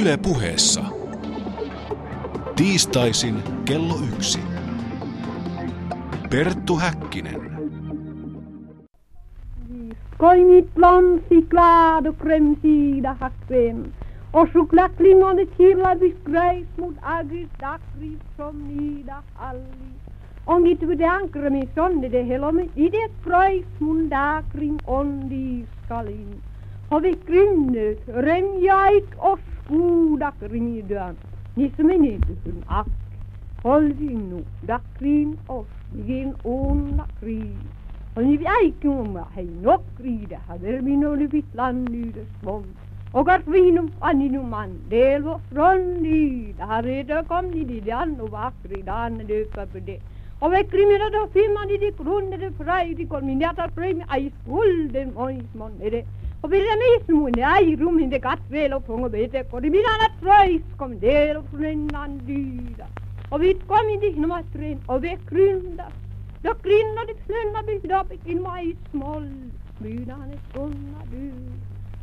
Yle puheessa. Tiistaisin kello yksi. Perttu Häkkinen. Skoj mitt land sig glad och framsida hackben och chokladklingande killar beskrejs mot agris dagsris som nida alli. On mitt bedankar mig sonne pröjs mun dakring ondi skalin. Har vi grynnet remjaik och uudakrinidaan, nismenintyhyn ak, holvin nuudakriin ostigin unnakriin. Oli äikin oma hei nokriida, hadermin oli vitlannydes vom. Ogar vinum aninum andelvo fronni, harida kom nidi dannu vakri danne döpa på det. Og ved kriminalitet finner de de kronene fra i de kolminerte premie, ei skulden mois monere. وبالأميس مناير من دقات فيلو فونغ بيتك ورمين على تريس كم ديرو فرين نانديدا وبيت كم يديه نما ترين وبكرين دا دا كرين نا دي فلين نا بيت دابك إن ماي سمال بينان سونا دي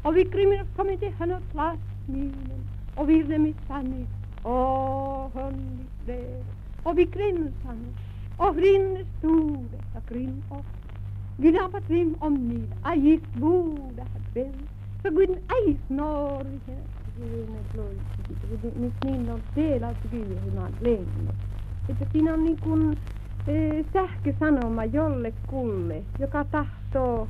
وبكرين من كم يديه هنا تلاس مينن وبيرنمي ساني Å, hönnikle, och vi krinsan, och rinner store, och grinn och gnabbat rim om nid, agist borde, ben. Så gudn ej snor. Miss niin on kyllä lenne. Että siinä on niin kuin eh, sähkösanoma jollekulle, joka tahtoo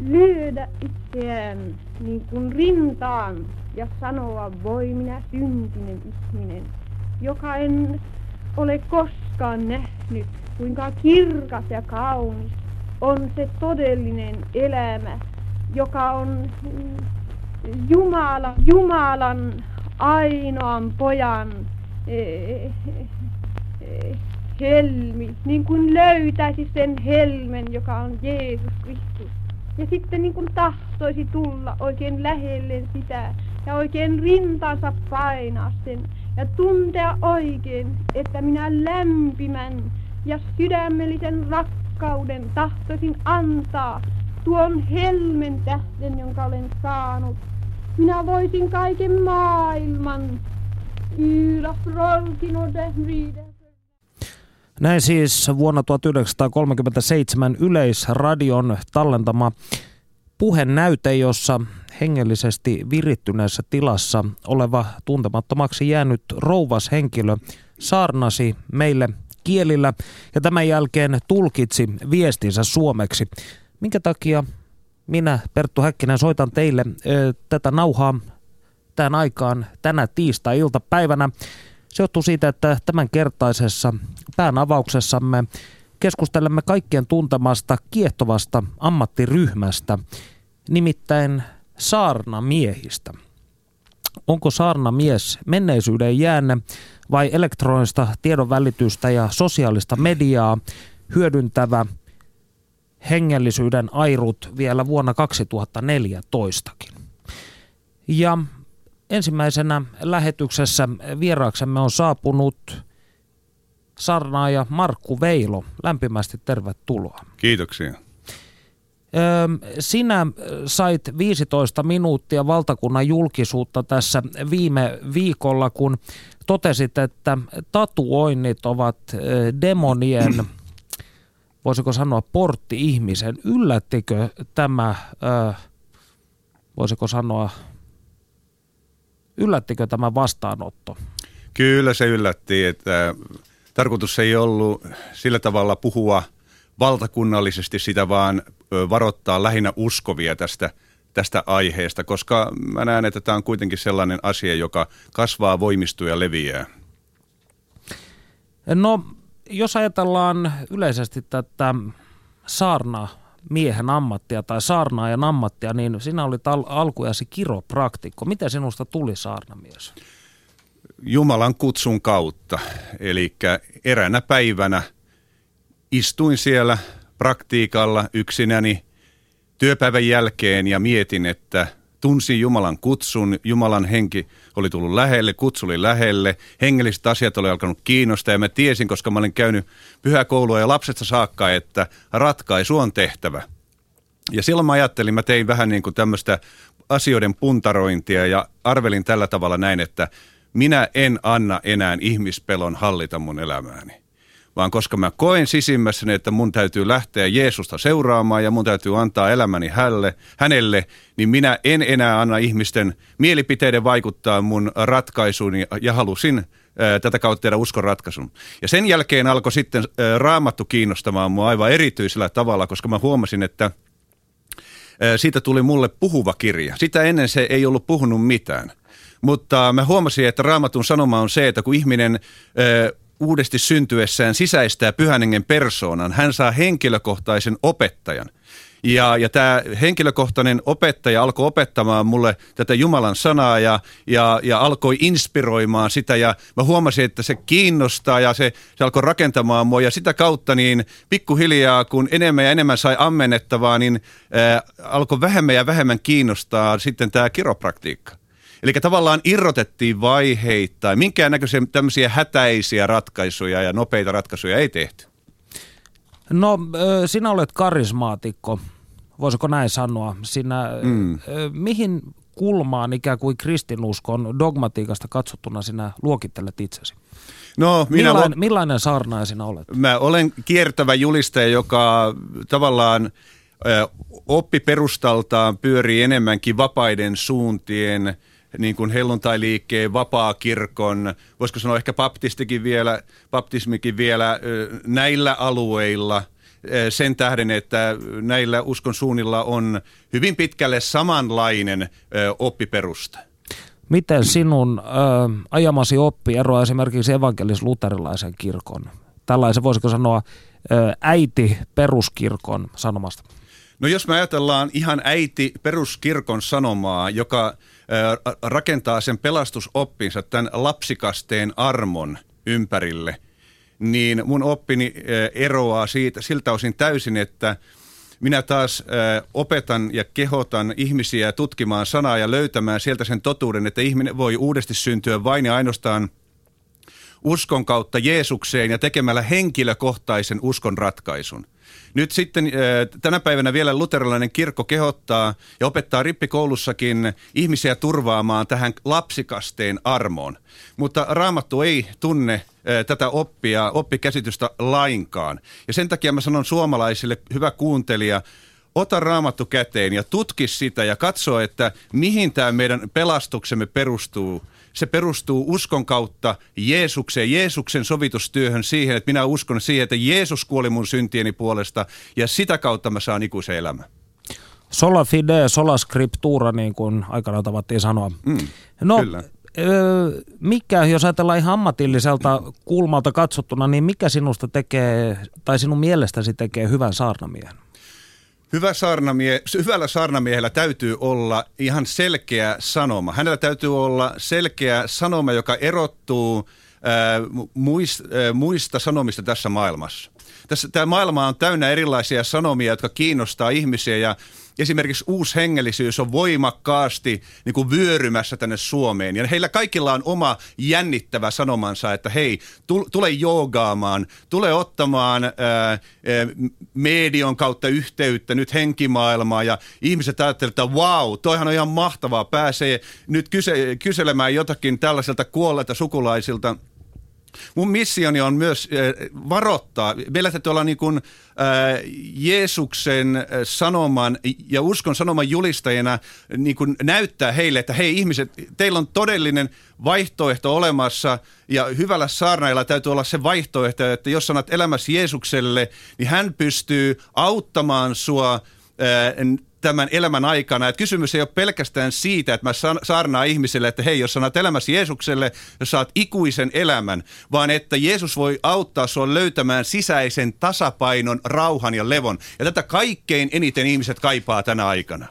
lyödä itseään niin kuin rintaan ja sanoa, voi minä syntinen ihminen, joka en ole koskaan nähnyt, kuinka kirkas ja kaunis on se todellinen elämä, joka on Jumala, Jumalan ainoan pojan eh, eh, helmi, niin kuin löytäisi sen helmen, joka on Jeesus Kristus. Ja sitten niin kuin tahtoisi tulla oikein lähelle sitä ja oikein rintansa painaa sen ja tuntea oikein, että minä lämpimän ja sydämellisen rakkauden tahtoisin antaa tuon helmen tähden, jonka olen saanut. Minä voisin kaiken maailman. Näin siis vuonna 1937 Yleisradion tallentama puhenäyte, jossa hengellisesti virittyneessä tilassa oleva tuntemattomaksi jäänyt rouvas henkilö saarnasi meille kielillä ja tämän jälkeen tulkitsi viestinsä suomeksi. Minkä takia minä, Perttu Häkkinen, soitan teille ö, tätä nauhaa tämän aikaan tänä tiistai-iltapäivänä? Se johtuu siitä, että tämän kertaisessa pään avauksessamme keskustelemme kaikkien tuntemasta kiehtovasta ammattiryhmästä, nimittäin saarnamiehistä. Onko saarnamies menneisyyden jäänne vai elektronista tiedonvälitystä ja sosiaalista mediaa hyödyntävä hengellisyyden airut vielä vuonna 2014kin. Ja ensimmäisenä lähetyksessä vieraaksemme on saapunut sarnaaja Markku Veilo. Lämpimästi tervetuloa. Kiitoksia. Sinä sait 15 minuuttia valtakunnan julkisuutta tässä viime viikolla, kun totesit, että tatuoinnit ovat demonien, voisiko sanoa portti-ihmisen. Yllättikö tämä, voisiko sanoa, yllättikö tämä vastaanotto? Kyllä se yllätti, että tarkoitus ei ollut sillä tavalla puhua valtakunnallisesti sitä, vaan varoittaa lähinnä uskovia tästä, tästä aiheesta, koska mä näen, että tämä on kuitenkin sellainen asia, joka kasvaa, voimistuu ja leviää. No, jos ajatellaan yleisesti tätä saarna miehen ammattia tai saarnaajan ammattia, niin sinä olit al- alkujasi kiropraktikko. Miten sinusta tuli saarnamies? Jumalan kutsun kautta. Eli eräänä päivänä istuin siellä praktiikalla yksinäni työpäivän jälkeen ja mietin, että tunsin Jumalan kutsun, Jumalan henki oli tullut lähelle, kutsu oli lähelle, hengelliset asiat oli alkanut kiinnostaa ja mä tiesin, koska mä olin käynyt pyhäkoulua ja lapsesta saakka, että ratkaisu on tehtävä. Ja silloin mä ajattelin, mä tein vähän niin kuin tämmöistä asioiden puntarointia ja arvelin tällä tavalla näin, että minä en anna enää ihmispelon hallita mun elämääni. Vaan koska mä koen sisimmässäni, että mun täytyy lähteä Jeesusta seuraamaan ja mun täytyy antaa elämäni hälle, hänelle, niin minä en enää anna ihmisten mielipiteiden vaikuttaa mun ratkaisuuni ja halusin tätä kautta tehdä uskon ratkaisun. Ja sen jälkeen alkoi sitten raamattu kiinnostamaan mua aivan erityisellä tavalla, koska mä huomasin, että siitä tuli mulle puhuva kirja. Sitä ennen se ei ollut puhunut mitään. Mutta mä huomasin, että raamatun sanoma on se, että kun ihminen uudesti syntyessään sisäistää pyhänengen persoonan, hän saa henkilökohtaisen opettajan. Ja, ja tämä henkilökohtainen opettaja alkoi opettamaan mulle tätä Jumalan sanaa ja, ja, ja alkoi inspiroimaan sitä ja mä huomasin, että se kiinnostaa ja se, se alkoi rakentamaan mua ja sitä kautta niin pikkuhiljaa kun enemmän ja enemmän sai ammennettavaa, niin ää, alkoi vähemmän ja vähemmän kiinnostaa sitten tämä kiropraktiikka. Eli tavallaan irrotettiin vaiheittain. Minkään näköisiä tämmöisiä hätäisiä ratkaisuja ja nopeita ratkaisuja ei tehty. No, sinä olet karismaatikko, voisiko näin sanoa. Sinä, mm. mihin kulmaan ikään kuin kristinuskon dogmatiikasta katsottuna sinä luokittelet itsesi? No, minä millainen, lo- millainen saarnaaja sinä olet? Mä olen kiertävä julistaja, joka tavallaan oppi perustaltaan pyörii enemmänkin vapaiden suuntien – niin kuin helluntailiikkeen, vapaa-kirkon, voisiko sanoa ehkä baptistikin vielä, baptismikin vielä näillä alueilla sen tähden, että näillä uskon suunnilla on hyvin pitkälle samanlainen oppiperusta. Miten sinun ö, ajamasi oppi eroaa esimerkiksi evankelis-luterilaisen kirkon, tällaisen voisiko sanoa ö, äiti peruskirkon sanomasta? No jos me ajatellaan ihan äiti peruskirkon sanomaa, joka rakentaa sen pelastusoppinsa tämän lapsikasteen armon ympärille, niin mun oppini eroaa siitä siltä osin täysin, että minä taas opetan ja kehotan ihmisiä tutkimaan sanaa ja löytämään sieltä sen totuuden, että ihminen voi uudesti syntyä vain ja ainoastaan uskon kautta Jeesukseen ja tekemällä henkilökohtaisen uskon ratkaisun – nyt sitten äh, tänä päivänä vielä luterilainen kirkko kehottaa ja opettaa rippikoulussakin ihmisiä turvaamaan tähän lapsikasteen armoon. Mutta raamattu ei tunne äh, tätä oppia, oppikäsitystä lainkaan. Ja sen takia mä sanon suomalaisille, hyvä kuuntelija, ota raamattu käteen ja tutki sitä ja katso, että mihin tämä meidän pelastuksemme perustuu – se perustuu uskon kautta Jeesukseen, Jeesuksen sovitustyöhön siihen, että minä uskon siihen, että Jeesus kuoli mun syntieni puolesta ja sitä kautta mä saan ikuisen elämän. Sola fide, sola scriptura, niin kuin aikanaan tavattiin sanoa. Mm, no, kyllä. mikä, jos ajatellaan ihan ammatilliselta kulmalta katsottuna, niin mikä sinusta tekee, tai sinun mielestäsi tekee hyvän saarnamiehen? Hyvä saarnamie, hyvällä saarnamiehellä täytyy olla ihan selkeä sanoma. Hänellä täytyy olla selkeä sanoma, joka erottuu ää, muist, ää, muista sanomista tässä maailmassa. Tässä, tämä maailma on täynnä erilaisia sanomia, jotka kiinnostaa ihmisiä ja esimerkiksi uushengellisyys on voimakkaasti niin kuin vyörymässä tänne Suomeen. Ja heillä kaikilla on oma jännittävä sanomansa, että hei, tule joogaamaan, tule ottamaan ää, ää, medion kautta yhteyttä nyt henkimaailmaan. Ja ihmiset ajattelevat, että wow, toihan on ihan mahtavaa, pääsee nyt kyse, kyselemään jotakin tällaiselta kuolleilta sukulaisilta – Mun missioni on myös äh, varoittaa. Meillä täytyy olla niin kuin, äh, Jeesuksen äh, sanoman ja uskon sanoman julistajana niin kuin näyttää heille, että hei ihmiset, teillä on todellinen vaihtoehto olemassa ja hyvällä saarnailla täytyy olla se vaihtoehto, että jos sanat elämässä Jeesukselle, niin hän pystyy auttamaan sua tämän elämän aikana. Että kysymys ei ole pelkästään siitä, että mä saarnaan ihmiselle, että hei, jos sanat elämässä Jeesukselle, saat ikuisen elämän, vaan että Jeesus voi auttaa sinua löytämään sisäisen tasapainon, rauhan ja levon. Ja tätä kaikkein eniten ihmiset kaipaa tänä aikana.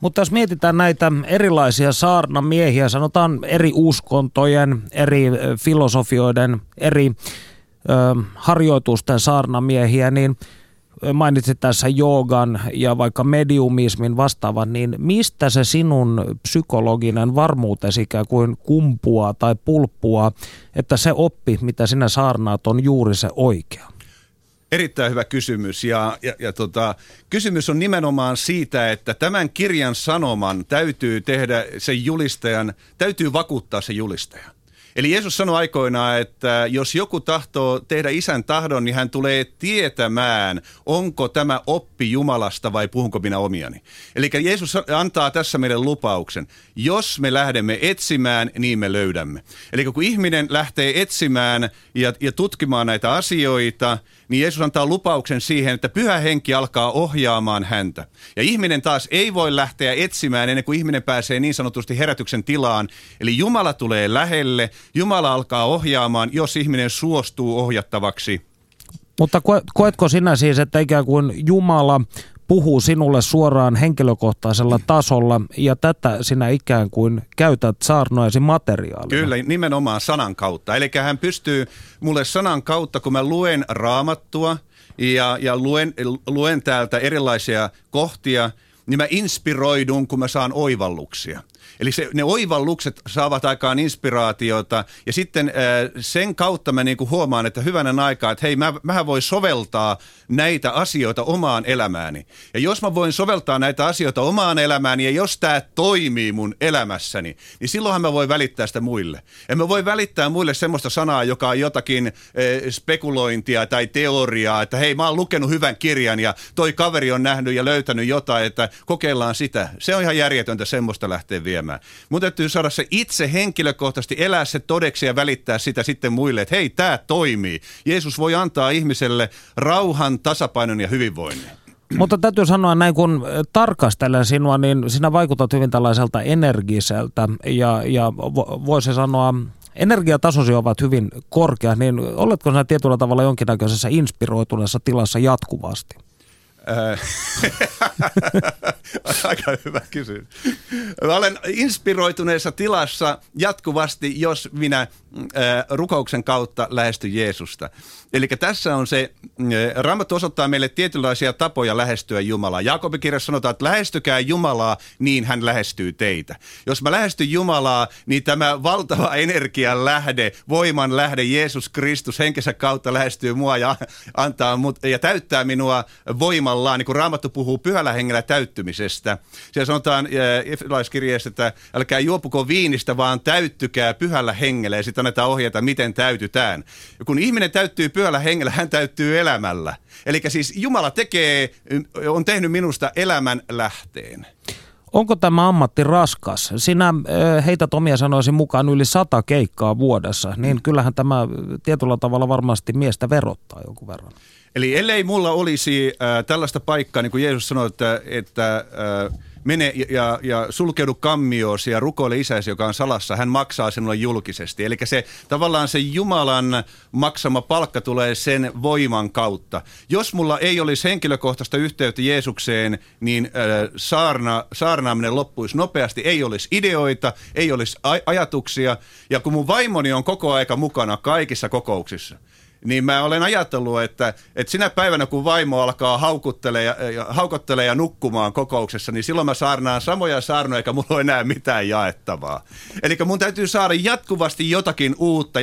Mutta jos mietitään näitä erilaisia saarnamiehiä, sanotaan eri uskontojen, eri filosofioiden, eri ö, harjoitusten saarnamiehiä, niin – mainitsit tässä joogan ja vaikka mediumismin vastaavan, niin mistä se sinun psykologinen varmuutesi ikään kuin kumpua tai pulppua, että se oppi, mitä sinä saarnaat, on juuri se oikea? Erittäin hyvä kysymys ja, ja, ja tota, kysymys on nimenomaan siitä, että tämän kirjan sanoman täytyy tehdä sen julistajan, täytyy vakuuttaa se julistaja. Eli Jeesus sanoi aikoinaan, että jos joku tahtoo tehdä isän tahdon, niin hän tulee tietämään, onko tämä oppi Jumalasta vai puhunko minä omiani. Eli Jeesus antaa tässä meille lupauksen. Jos me lähdemme etsimään, niin me löydämme. Eli kun ihminen lähtee etsimään ja, ja tutkimaan näitä asioita, niin Jeesus antaa lupauksen siihen, että pyhä henki alkaa ohjaamaan häntä. Ja ihminen taas ei voi lähteä etsimään ennen kuin ihminen pääsee niin sanotusti herätyksen tilaan. Eli Jumala tulee lähelle, Jumala alkaa ohjaamaan, jos ihminen suostuu ohjattavaksi. Mutta koetko sinä siis, että ikään kuin Jumala puhuu sinulle suoraan henkilökohtaisella tasolla ja tätä sinä ikään kuin käytät saarnoisi materiaalina. Kyllä, nimenomaan sanan kautta. Eli hän pystyy mulle sanan kautta, kun mä luen raamattua ja, ja luen, luen täältä erilaisia kohtia, niin mä inspiroidun, kun mä saan oivalluksia. Eli se, ne oivallukset saavat aikaan inspiraatiota ja sitten äh, sen kautta mä niinku huomaan, että hyvänä aikaa, että hei, mä, mähän voi soveltaa näitä asioita omaan elämääni. Ja jos mä voin soveltaa näitä asioita omaan elämääni ja jos tämä toimii mun elämässäni, niin silloinhan mä voin välittää sitä muille. En mä voi välittää muille semmoista sanaa, joka on jotakin äh, spekulointia tai teoriaa, että hei, mä oon lukenut hyvän kirjan ja toi kaveri on nähnyt ja löytänyt jotain, että kokeillaan sitä. Se on ihan järjetöntä semmoista lähteä viemään elämää. Mun täytyy saada se itse henkilökohtaisesti elää se todeksi ja välittää sitä sitten muille, että hei, tämä toimii. Jeesus voi antaa ihmiselle rauhan, tasapainon ja hyvinvoinnin. Mutta täytyy sanoa näin, kun tarkastelen sinua, niin sinä vaikutat hyvin tällaiselta energiseltä ja, ja voisi sanoa, energiatasosi ovat hyvin korkea, niin oletko sinä tietyllä tavalla jonkinnäköisessä inspiroituneessa tilassa jatkuvasti? Aika hyvä kysymys. Mä olen inspiroituneessa tilassa jatkuvasti, jos minä rukouksen kautta lähestyn Jeesusta. Eli tässä on se, Raamattu osoittaa meille tietynlaisia tapoja lähestyä Jumalaa. Jaakobin kirjassa sanotaan, että lähestykää Jumalaa, niin hän lähestyy teitä. Jos mä lähestyn Jumalaa, niin tämä valtava energian lähde, voiman lähde, Jeesus Kristus henkensä kautta lähestyy mua ja antaa mut, ja täyttää minua voimallaan, niin kuin Raamattu puhuu pyhällä hengellä täyttymisestä. Siellä sanotaan äh, Efesolaiskirjeessä, että älkää juopuko viinistä, vaan täyttykää pyhällä hengellä ja sitten annetaan ohjeita, miten täytytään. Ja kun ihminen täyttyy pyhällä hengellä, hän täyttyy elämällä. Eli siis Jumala tekee, on tehnyt minusta elämän lähteen. Onko tämä ammatti raskas? Sinä heität omia sanoisi mukaan yli sata keikkaa vuodessa, niin kyllähän tämä tietyllä tavalla varmasti miestä verottaa jonkun verran. Eli ellei mulla olisi äh, tällaista paikkaa, niin kuin Jeesus sanoi, että, että äh, mene ja, ja, sulkeudu kammioasi ja rukoile isäsi, joka on salassa, hän maksaa sinulle julkisesti. Eli se tavallaan se Jumalan maksama palkka tulee sen voiman kautta. Jos mulla ei olisi henkilökohtaista yhteyttä Jeesukseen, niin äh, saarna, saarnaaminen loppuisi nopeasti. Ei olisi ideoita, ei olisi aj- ajatuksia. Ja kun mun vaimoni on koko aika mukana kaikissa kokouksissa, niin mä olen ajatellut, että, että sinä päivänä, kun vaimo alkaa haukuttele ja, haukuttele ja nukkumaan kokouksessa, niin silloin mä saarnaan samoja saarnoja, eikä mulla ole enää mitään jaettavaa. Eli mun täytyy saada jatkuvasti jotakin uutta,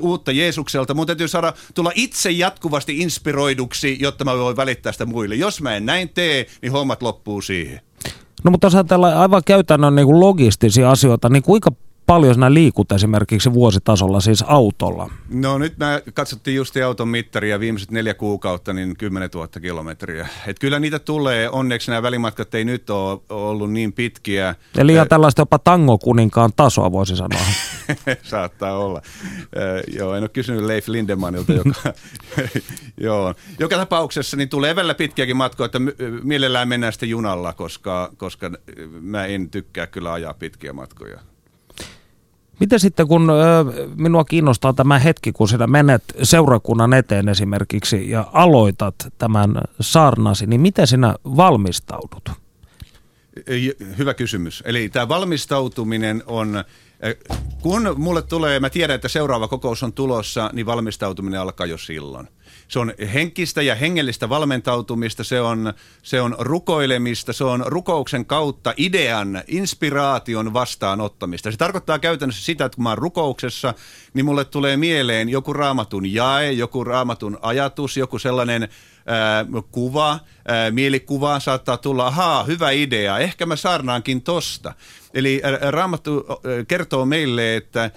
uutta Jeesukselta. Mun täytyy saada tulla itse jatkuvasti inspiroiduksi, jotta mä voin välittää sitä muille. Jos mä en näin tee, niin hommat loppuu siihen. No mutta jos ajatellaan aivan käytännön niin kuin logistisia asioita, niin kuinka paljon sinä liikut esimerkiksi vuositasolla, siis autolla? No nyt mä katsottiin just auton mittaria viimeiset neljä kuukautta, niin 10 000 kilometriä. Et kyllä niitä tulee, onneksi nämä välimatkat ei nyt ole ollut niin pitkiä. Eli ihan tällaista jopa tangokuninkaan tasoa voisi sanoa. Saattaa olla. Joo, en ole kysynyt Leif Lindemanilta, joka... joo. Joka tapauksessa niin tulee välillä pitkiäkin matkoja, että mielellään mennään sitten junalla, koska, koska mä en tykkää kyllä ajaa pitkiä matkoja. Miten sitten, kun minua kiinnostaa tämä hetki, kun sinä menet seurakunnan eteen esimerkiksi ja aloitat tämän saarnasi, niin miten sinä valmistaudut? Hyvä kysymys. Eli tämä valmistautuminen on, kun mulle tulee, mä tiedän, että seuraava kokous on tulossa, niin valmistautuminen alkaa jo silloin. Se on henkistä ja hengellistä valmentautumista, se on, se on rukoilemista, se on rukouksen kautta idean, inspiraation vastaanottamista. Se tarkoittaa käytännössä sitä, että kun mä oon rukouksessa, niin mulle tulee mieleen joku raamatun jae, joku raamatun ajatus, joku sellainen ää, kuva, ää, mielikuva saattaa tulla, ahaa, hyvä idea, ehkä mä saarnaankin tosta. Eli Raamattu kertoo meille, että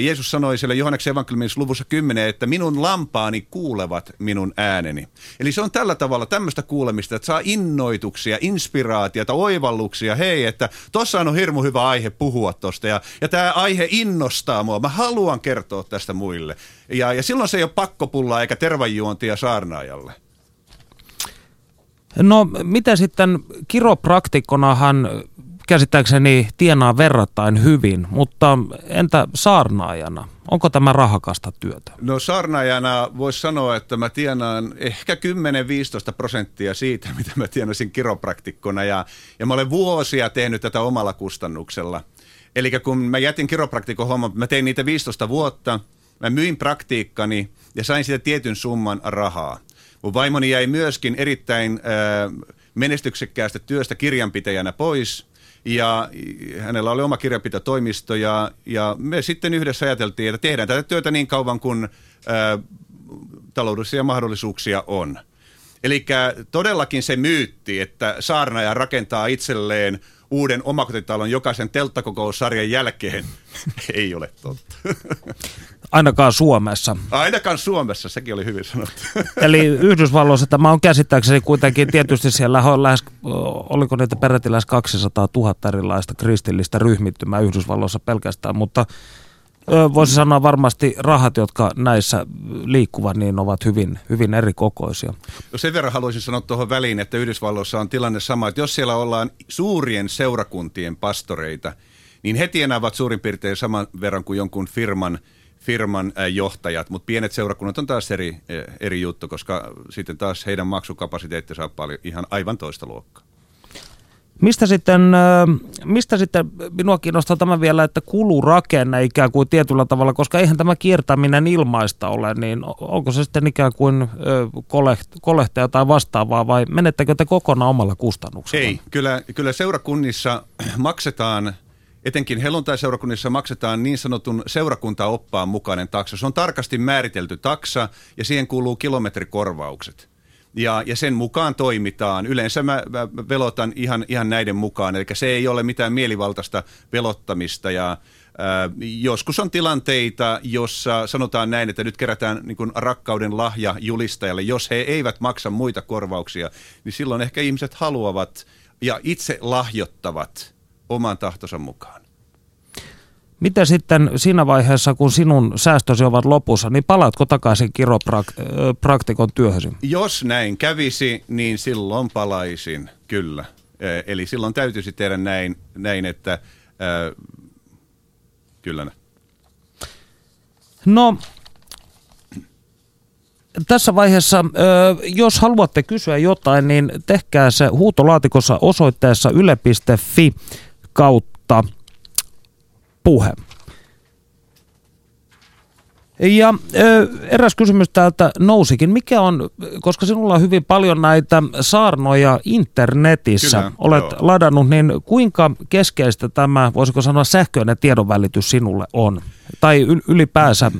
Jeesus sanoi siellä Johanneksen evankeliumissa luvussa 10, että minun lampaani kuulevat minun ääneni. Eli se on tällä tavalla tämmöistä kuulemista, että saa innoituksia, inspiraatiota, oivalluksia. Hei, että tossa on hirmu hyvä aihe puhua tosta ja, ja tämä aihe innostaa mua. Mä haluan kertoa tästä muille. Ja, ja silloin se ei ole pakkopulla eikä tervanjuontia saarnaajalle. No mitä sitten kiropraktikkonahan käsittääkseni tienaa verrattain hyvin, mutta entä saarnaajana? Onko tämä rahakasta työtä? No saarnaajana voisi sanoa, että mä tienaan ehkä 10-15 prosenttia siitä, mitä mä tienasin kiropraktikkona ja, ja mä olen vuosia tehnyt tätä omalla kustannuksella. Eli kun mä jätin kiropraktikon homman, mä tein niitä 15 vuotta, mä myin praktiikkani ja sain siitä tietyn summan rahaa. Mun vaimoni jäi myöskin erittäin äh, menestyksekkäästä työstä kirjanpitäjänä pois – ja hänellä oli oma kirjanpitotoimisto ja, ja me sitten yhdessä ajateltiin, että tehdään tätä työtä niin kauan kuin ää, taloudellisia mahdollisuuksia on. Eli todellakin se myytti, että saarnaaja rakentaa itselleen uuden omakotitalon jokaisen telttakokoussarjan jälkeen, ei ole totta. Ainakaan Suomessa. Ainakaan Suomessa, sekin oli hyvin sanottu. Eli Yhdysvalloissa tämä on käsittääkseni kuitenkin, tietysti siellä on lähes, oliko niitä peräti lähes 200 000 erilaista kristillistä ryhmittymää Yhdysvalloissa pelkästään, mutta voisi sanoa varmasti rahat, jotka näissä liikkuvat, niin ovat hyvin, hyvin eri kokoisia. No sen verran haluaisin sanoa tuohon väliin, että Yhdysvalloissa on tilanne sama, että jos siellä ollaan suurien seurakuntien pastoreita, niin he tienaavat suurin piirtein saman verran kuin jonkun firman – firman johtajat, mutta pienet seurakunnat on taas eri, eri juttu, koska sitten taas heidän maksukapasiteetti saa paljon ihan aivan toista luokkaa. Mistä sitten, mistä sitten minua kiinnostaa tämä vielä, että kulurakenne ikään kuin tietyllä tavalla, koska eihän tämä kiertäminen ilmaista ole, niin onko se sitten ikään kuin kolehtia tai vastaavaa vai menettekö te kokonaan omalla kustannuksella? Ei, kyllä, kyllä seurakunnissa maksetaan Etenkin helluntai-seurakunnissa maksetaan niin sanotun seurakuntaoppaan mukainen taksa. Se on tarkasti määritelty taksa ja siihen kuuluu kilometrikorvaukset. Ja, ja sen mukaan toimitaan. Yleensä mä, mä velotan ihan, ihan näiden mukaan, eli se ei ole mitään mielivaltaista velottamista. Ja, äh, joskus on tilanteita, jossa sanotaan näin, että nyt kerätään niin rakkauden lahja julistajalle. Jos he eivät maksa muita korvauksia, niin silloin ehkä ihmiset haluavat ja itse lahjoittavat – oman tahtonsa mukaan. Mitä sitten siinä vaiheessa, kun sinun säästösi ovat lopussa, niin palaatko takaisin kiropraktikon työhösi? Jos näin kävisi, niin silloin palaisin, kyllä. Eli silloin täytyisi tehdä näin, näin että äh, kyllä. No, tässä vaiheessa, jos haluatte kysyä jotain, niin tehkää se huutolaatikossa osoitteessa yle.fi kautta puhe. Ja ö, eräs kysymys täältä nousikin. Mikä on, koska sinulla on hyvin paljon näitä saarnoja internetissä, Kyllä, olet joo. ladannut, niin kuinka keskeistä tämä, voisiko sanoa sähköinen tiedonvälitys sinulle on? Tai ylipäänsä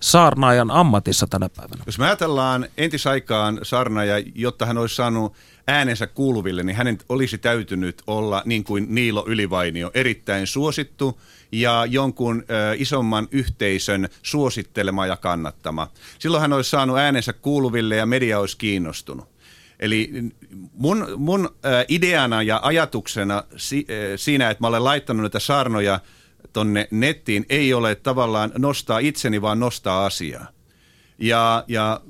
saarnaajan ammatissa tänä päivänä? Jos me ajatellaan entisaikaan saarnaaja, jotta hän olisi saanut äänensä kuuluville, niin hänen olisi täytynyt olla niin kuin Niilo Ylivainio, erittäin suosittu ja jonkun ö, isomman yhteisön suosittelema ja kannattama. Silloin hän olisi saanut äänensä kuuluville ja media olisi kiinnostunut. Eli mun, mun ö, ideana ja ajatuksena si, ö, siinä, että mä olen laittanut näitä saarnoja tonne nettiin, ei ole tavallaan nostaa itseni, vaan nostaa asiaa. Ja, ja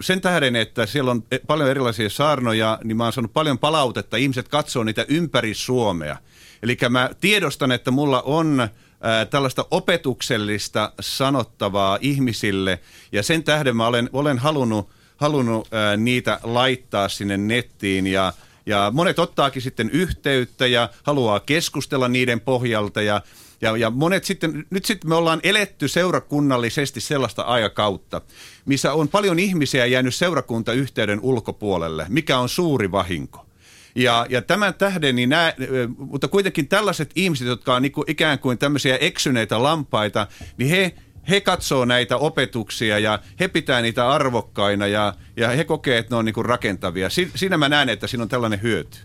sen tähden, että siellä on paljon erilaisia saarnoja, niin mä oon saanut paljon palautetta. Ihmiset katsoo niitä ympäri Suomea. Eli mä tiedostan, että mulla on ää, tällaista opetuksellista sanottavaa ihmisille. Ja sen tähden mä olen, olen halunnut, halunnut ää, niitä laittaa sinne nettiin. Ja, ja monet ottaakin sitten yhteyttä ja haluaa keskustella niiden pohjalta ja, ja, ja monet sitten, nyt sitten me ollaan eletty seurakunnallisesti sellaista aikakautta, missä on paljon ihmisiä jäänyt seurakuntayhteyden ulkopuolelle, mikä on suuri vahinko. Ja, ja tämän tähden, niin nää, mutta kuitenkin tällaiset ihmiset, jotka on niin kuin ikään kuin tämmöisiä eksyneitä lampaita, niin he, he katsoo näitä opetuksia ja he pitää niitä arvokkaina ja, ja he kokee, että ne on niin rakentavia. Si, siinä mä näen, että siinä on tällainen hyöty.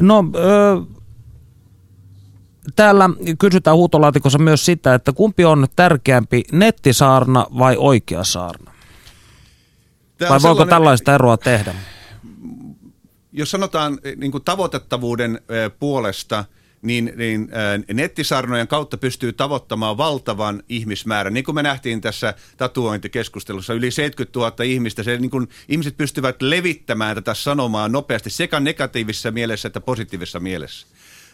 No, ö, täällä kysytään huutolaatikossa myös sitä, että kumpi on tärkeämpi, nettisaarna vai oikea saarna? Tämä vai voiko tällaista eroa tehdä? jos sanotaan niin tavoitettavuuden eh, puolesta, niin, niin eh, nettisarnojen kautta pystyy tavoittamaan valtavan ihmismäärän. Niin kuin me nähtiin tässä tatuointikeskustelussa, yli 70 000 ihmistä, se, niin kuin, ihmiset pystyvät levittämään tätä sanomaa nopeasti sekä negatiivisessa mielessä että positiivisessa mielessä.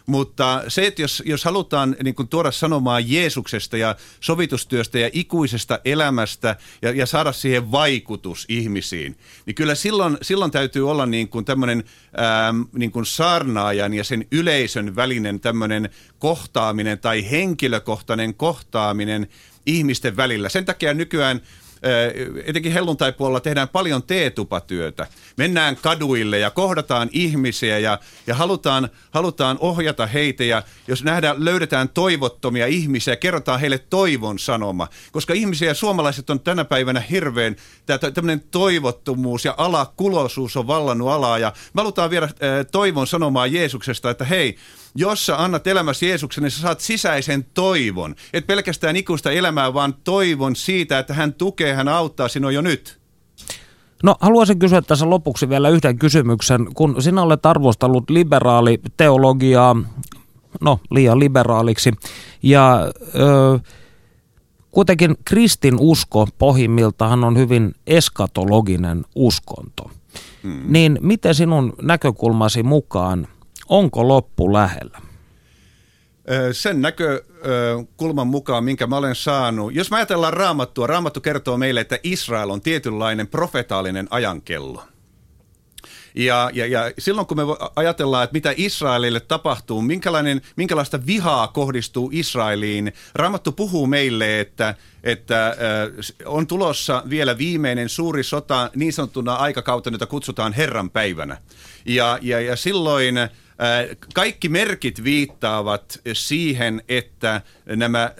Mutta se, että jos, jos halutaan niin kuin tuoda sanomaa Jeesuksesta ja sovitustyöstä ja ikuisesta elämästä ja, ja saada siihen vaikutus ihmisiin, niin kyllä silloin, silloin täytyy olla niin kuin tämmöinen ähm, niin kuin saarnaajan ja sen yleisön välinen tämmöinen kohtaaminen tai henkilökohtainen kohtaaminen ihmisten välillä. Sen takia nykyään etenkin helluntaipuolella tehdään paljon teetupatyötä. Mennään kaduille ja kohdataan ihmisiä ja, ja halutaan, halutaan ohjata heitä ja jos nähdään, löydetään toivottomia ihmisiä, kerrotaan heille toivon sanoma. Koska ihmisiä ja suomalaiset on tänä päivänä hirveän, tämmöinen toivottomuus ja alakuloisuus on vallannut alaa ja me halutaan viedä toivon sanomaa Jeesuksesta, että hei, jos sä annat elämäsi Jeesuksen, niin sä saat sisäisen toivon. Et pelkästään ikuista elämää, vaan toivon siitä, että hän tukee, hän auttaa sinua jo nyt. No haluaisin kysyä tässä lopuksi vielä yhden kysymyksen. Kun sinä olet arvostellut liberaali teologiaa, no liian liberaaliksi, ja ö, kuitenkin kristin usko pohjimmiltaan on hyvin eskatologinen uskonto. Hmm. Niin miten sinun näkökulmasi mukaan Onko loppu lähellä? Sen näkökulman mukaan, minkä mä olen saanut, jos mä ajatellaan raamattua, raamattu kertoo meille, että Israel on tietynlainen profetaalinen ajankello. Ja, ja, ja silloin kun me ajatellaan, että mitä Israelille tapahtuu, minkälainen, minkälaista vihaa kohdistuu Israeliin, Raamattu puhuu meille, että, että on tulossa vielä viimeinen suuri sota niin sanottuna aikakautena, jota kutsutaan Herran päivänä. Ja, ja, ja silloin kaikki merkit viittaavat siihen, että nämä,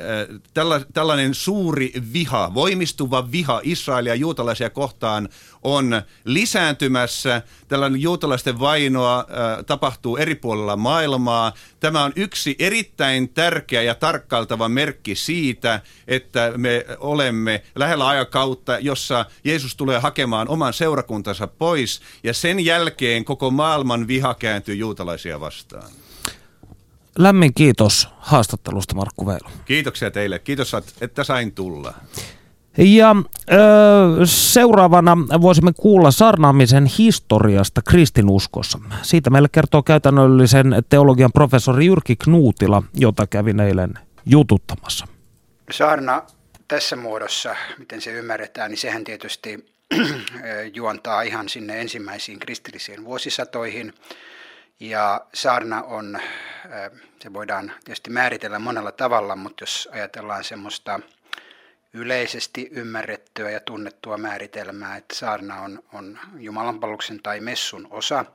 tällainen suuri viha, voimistuva viha Israelia juutalaisia kohtaan on lisääntymässä. Tällainen juutalaisten vainoa tapahtuu eri puolilla maailmaa. Tämä on yksi erittäin tärkeä ja tarkkailtava merkki siitä, että me olemme lähellä aikakautta, jossa Jeesus tulee hakemaan oman seurakuntansa pois ja sen jälkeen koko maailman viha kääntyy juutalaisia vastaan. Lämmin kiitos haastattelusta Markku Veilu. Kiitoksia teille. Kiitos, että sain tulla. Ja ö, seuraavana voisimme kuulla sarnaamisen historiasta kristinuskossa. Siitä meille kertoo käytännöllisen teologian professori Jyrki Knuutila, jota kävin eilen jututtamassa. Saarna tässä muodossa, miten se ymmärretään, niin sehän tietysti juontaa ihan sinne ensimmäisiin kristillisiin vuosisatoihin. Ja saarna on, se voidaan tietysti määritellä monella tavalla, mutta jos ajatellaan semmoista yleisesti ymmärrettyä ja tunnettua määritelmää, että saarna on, on Jumalanpalveluksen tai messun osa,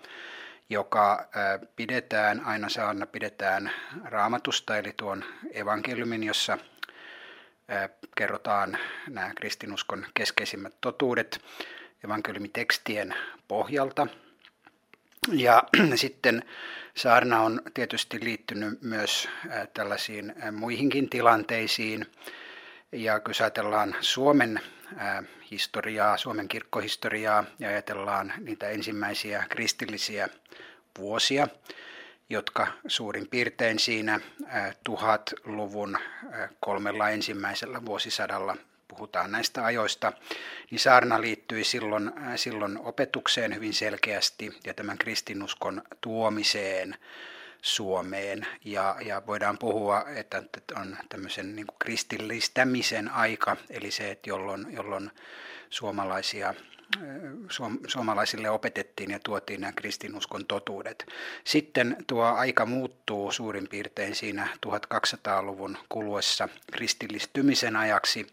joka pidetään, aina saarna pidetään raamatusta, eli tuon evankeliumin, jossa kerrotaan nämä kristinuskon keskeisimmät totuudet evankeliumitekstien pohjalta. Ja sitten saarna on tietysti liittynyt myös tällaisiin muihinkin tilanteisiin, ja kun ajatellaan Suomen historiaa, Suomen kirkkohistoriaa ja ajatellaan niitä ensimmäisiä kristillisiä vuosia, jotka suurin piirtein siinä tuhatluvun kolmella ensimmäisellä vuosisadalla puhutaan näistä ajoista, niin saarna liittyi silloin, silloin opetukseen hyvin selkeästi ja tämän kristinuskon tuomiseen Suomeen ja, ja voidaan puhua, että on tämmöisen niin kuin kristillistämisen aika, eli se, että jolloin, jolloin suomalaisia suomalaisille opetettiin ja tuotiin nämä kristinuskon totuudet. Sitten tuo aika muuttuu suurin piirtein siinä 1200-luvun kuluessa kristillistymisen ajaksi,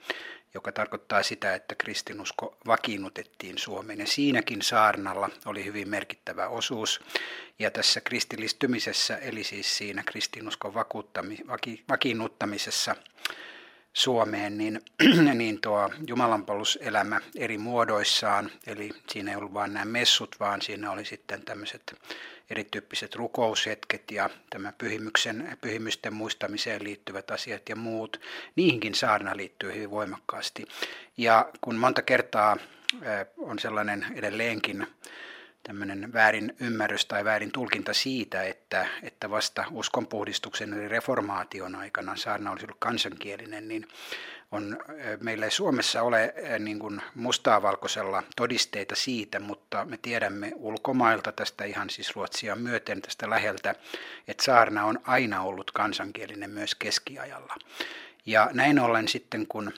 joka tarkoittaa sitä, että kristinusko vakiinnutettiin Suomeen. Ja siinäkin saarnalla oli hyvin merkittävä osuus. Ja tässä kristillistymisessä, eli siis siinä kristinuskon vakiinnuttamisessa, Suomeen, niin, niin tuo jumalanpaluselämä eri muodoissaan, eli siinä ei ollut vain nämä messut, vaan siinä oli sitten tämmöiset erityyppiset rukoushetket ja tämä pyhimyksen, pyhimysten muistamiseen liittyvät asiat ja muut, niihinkin saarna liittyy hyvin voimakkaasti. Ja kun monta kertaa on sellainen edelleenkin tämmöinen väärin ymmärrys tai väärin tulkinta siitä, että, että vasta uskonpuhdistuksen eli reformaation aikana saarna olisi ollut kansankielinen, niin on, meillä ei Suomessa ole niin kuin mustaa valkoisella todisteita siitä, mutta me tiedämme ulkomailta tästä ihan siis Ruotsia myöten tästä läheltä, että saarna on aina ollut kansankielinen myös keskiajalla. Ja näin ollen sitten kun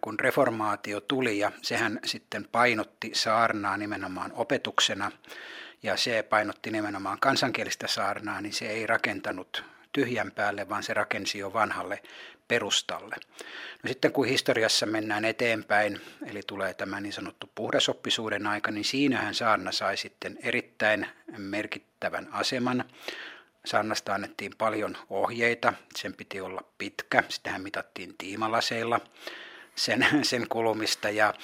kun reformaatio tuli ja sehän sitten painotti saarnaa nimenomaan opetuksena ja se painotti nimenomaan kansankielistä saarnaa, niin se ei rakentanut tyhjän päälle, vaan se rakensi jo vanhalle perustalle. No sitten kun historiassa mennään eteenpäin, eli tulee tämä niin sanottu puhdasoppisuuden aika, niin siinähän saarna sai sitten erittäin merkittävän aseman. Saarnasta annettiin paljon ohjeita, sen piti olla pitkä, sitähän mitattiin tiimalaseilla sen, sen kulumista. Ja,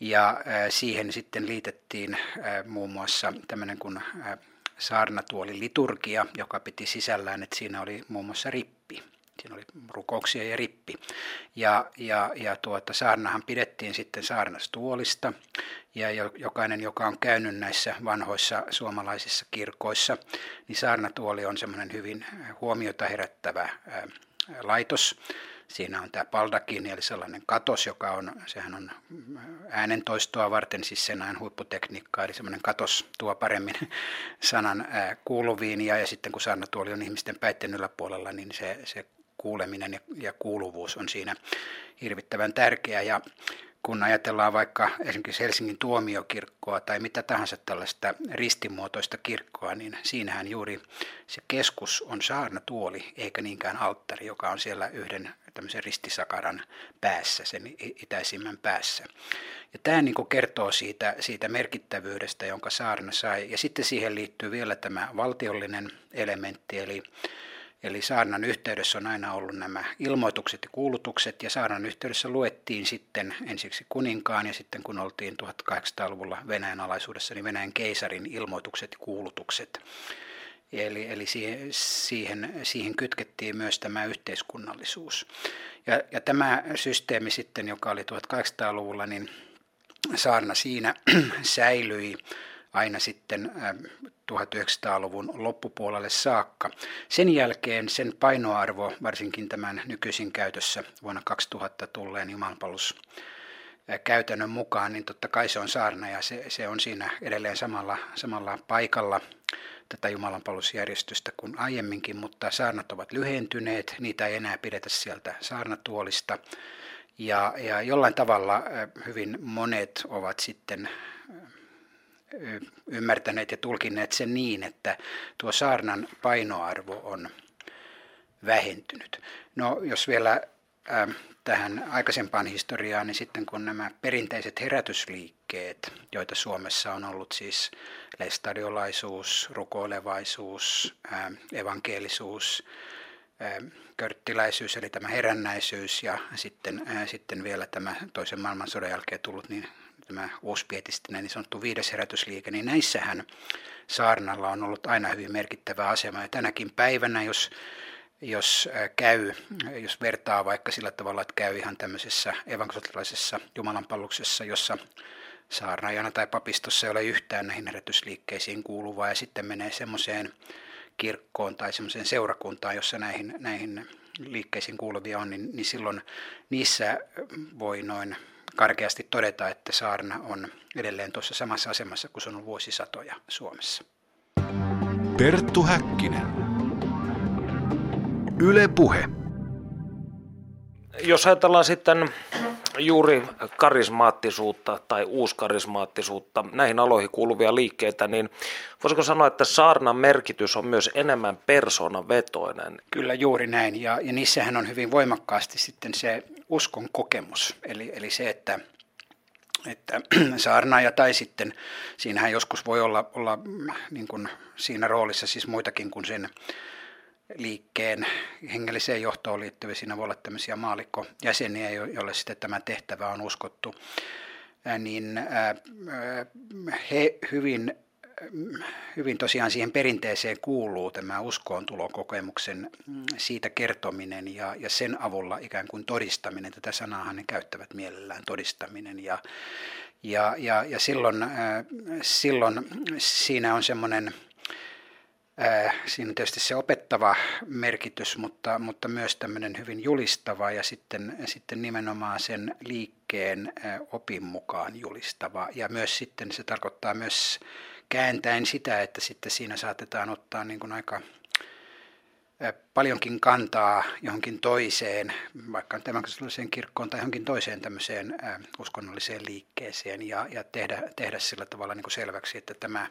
ja siihen sitten liitettiin muun muassa tämmöinen kuin saarnatuoli liturgia, joka piti sisällään, että siinä oli muun muassa rippi. Siinä oli rukouksia ja rippi. Ja, ja, ja tuota, saarnahan pidettiin sitten saarnastuolista. Ja jokainen, joka on käynyt näissä vanhoissa suomalaisissa kirkoissa, niin saarnatuoli on semmoinen hyvin huomiota herättävä laitos. Siinä on tämä paldakin, eli sellainen katos, joka on, sehän on äänentoistoa varten, siis sen ajan huipputekniikkaa, eli semmoinen katos tuo paremmin sanan kuuluviin, ja, ja sitten kun saarnatuoli on ihmisten päitten yläpuolella, niin se, se kuuleminen ja, kuuluvuus on siinä hirvittävän tärkeä. Ja kun ajatellaan vaikka esimerkiksi Helsingin tuomiokirkkoa tai mitä tahansa tällaista ristimuotoista kirkkoa, niin siinähän juuri se keskus on saarnatuoli eikä niinkään alttari, joka on siellä yhden tämmöisen ristisakaran päässä, sen itäisimmän päässä. Ja tämä niin kertoo siitä, siitä merkittävyydestä, jonka saarna sai. Ja sitten siihen liittyy vielä tämä valtiollinen elementti, eli Eli saarnan yhteydessä on aina ollut nämä ilmoitukset ja kuulutukset, ja saarnan yhteydessä luettiin sitten ensiksi kuninkaan, ja sitten kun oltiin 1800-luvulla Venäjän alaisuudessa, niin Venäjän keisarin ilmoitukset ja kuulutukset. Eli, eli siihen, siihen, kytkettiin myös tämä yhteiskunnallisuus. Ja, ja tämä systeemi sitten, joka oli 1800-luvulla, niin saarna siinä säilyi aina sitten 1900-luvun loppupuolelle saakka. Sen jälkeen sen painoarvo, varsinkin tämän nykyisin käytössä vuonna 2000 tulleen jumalanpalus käytännön mukaan, niin totta kai se on saarna ja se, se on siinä edelleen samalla, samalla paikalla tätä jumalanpalusjärjestystä kuin aiemminkin, mutta saarnat ovat lyhentyneet, niitä ei enää pidetä sieltä saarnatuolista. Ja, ja jollain tavalla hyvin monet ovat sitten ymmärtäneet ja tulkineet sen niin, että tuo saarnan painoarvo on vähentynyt. No jos vielä äh, tähän aikaisempaan historiaan, niin sitten kun nämä perinteiset herätysliikkeet, joita Suomessa on ollut siis lestadiolaisuus, rukoilevaisuus, äh, evankelisuus, körttiläisyys eli tämä herännäisyys ja sitten, sitten vielä tämä toisen maailmansodan jälkeen tullut niin tämä uuspietistinen niin sanottu viides herätysliike, niin näissähän saarnalla on ollut aina hyvin merkittävä asema. Ja tänäkin päivänä, jos, jos käy, jos vertaa vaikka sillä tavalla, että käy ihan tämmöisessä evankelilaisessa jumalanpalluksessa, jossa saarnaajana tai papistossa ei ole yhtään näihin herätysliikkeisiin kuuluvaa ja sitten menee semmoiseen kirkkoon tai semmoiseen seurakuntaan, jossa näihin, näihin liikkeisiin kuuluvia on, niin, niin silloin niissä voi noin karkeasti todeta, että saarna on edelleen tuossa samassa asemassa kuin se on vuosisatoja Suomessa. Perttu Häkkinen. Yle Puhe. Jos ajatellaan sitten juuri karismaattisuutta tai uuskarismaattisuutta, näihin aloihin kuuluvia liikkeitä, niin voisiko sanoa, että saarnan merkitys on myös enemmän persoonavetoinen? Kyllä juuri näin, ja, ja niissähän on hyvin voimakkaasti sitten se uskon kokemus, eli, eli se, että että saarnaaja tai sitten, siinähän joskus voi olla, olla niin kuin siinä roolissa siis muitakin kuin sen liikkeen hengelliseen johtoon liittyviä. Siinä voi olla tämmöisiä maalikkojäseniä, joille sitten tämä tehtävä on uskottu. Niin he hyvin, hyvin tosiaan siihen perinteeseen kuuluu tämä uskoon tulokokemuksen mm, siitä kertominen ja, ja sen avulla ikään kuin todistaminen. Tätä sanaahan ne käyttävät mielellään, todistaminen. Ja, ja, ja, ja silloin, silloin siinä on semmoinen siinä on tietysti se opettava merkitys, mutta, mutta myös tämmöinen hyvin julistava ja sitten, sitten nimenomaan sen liikkeen opin mukaan julistava. Ja myös sitten se tarkoittaa myös kääntäen sitä, että sitten siinä saatetaan ottaa niin kuin aika paljonkin kantaa johonkin toiseen, vaikka tämän kirkkoon tai johonkin toiseen tämmöiseen uskonnolliseen liikkeeseen ja, ja tehdä, tehdä sillä tavalla niin kuin selväksi, että tämä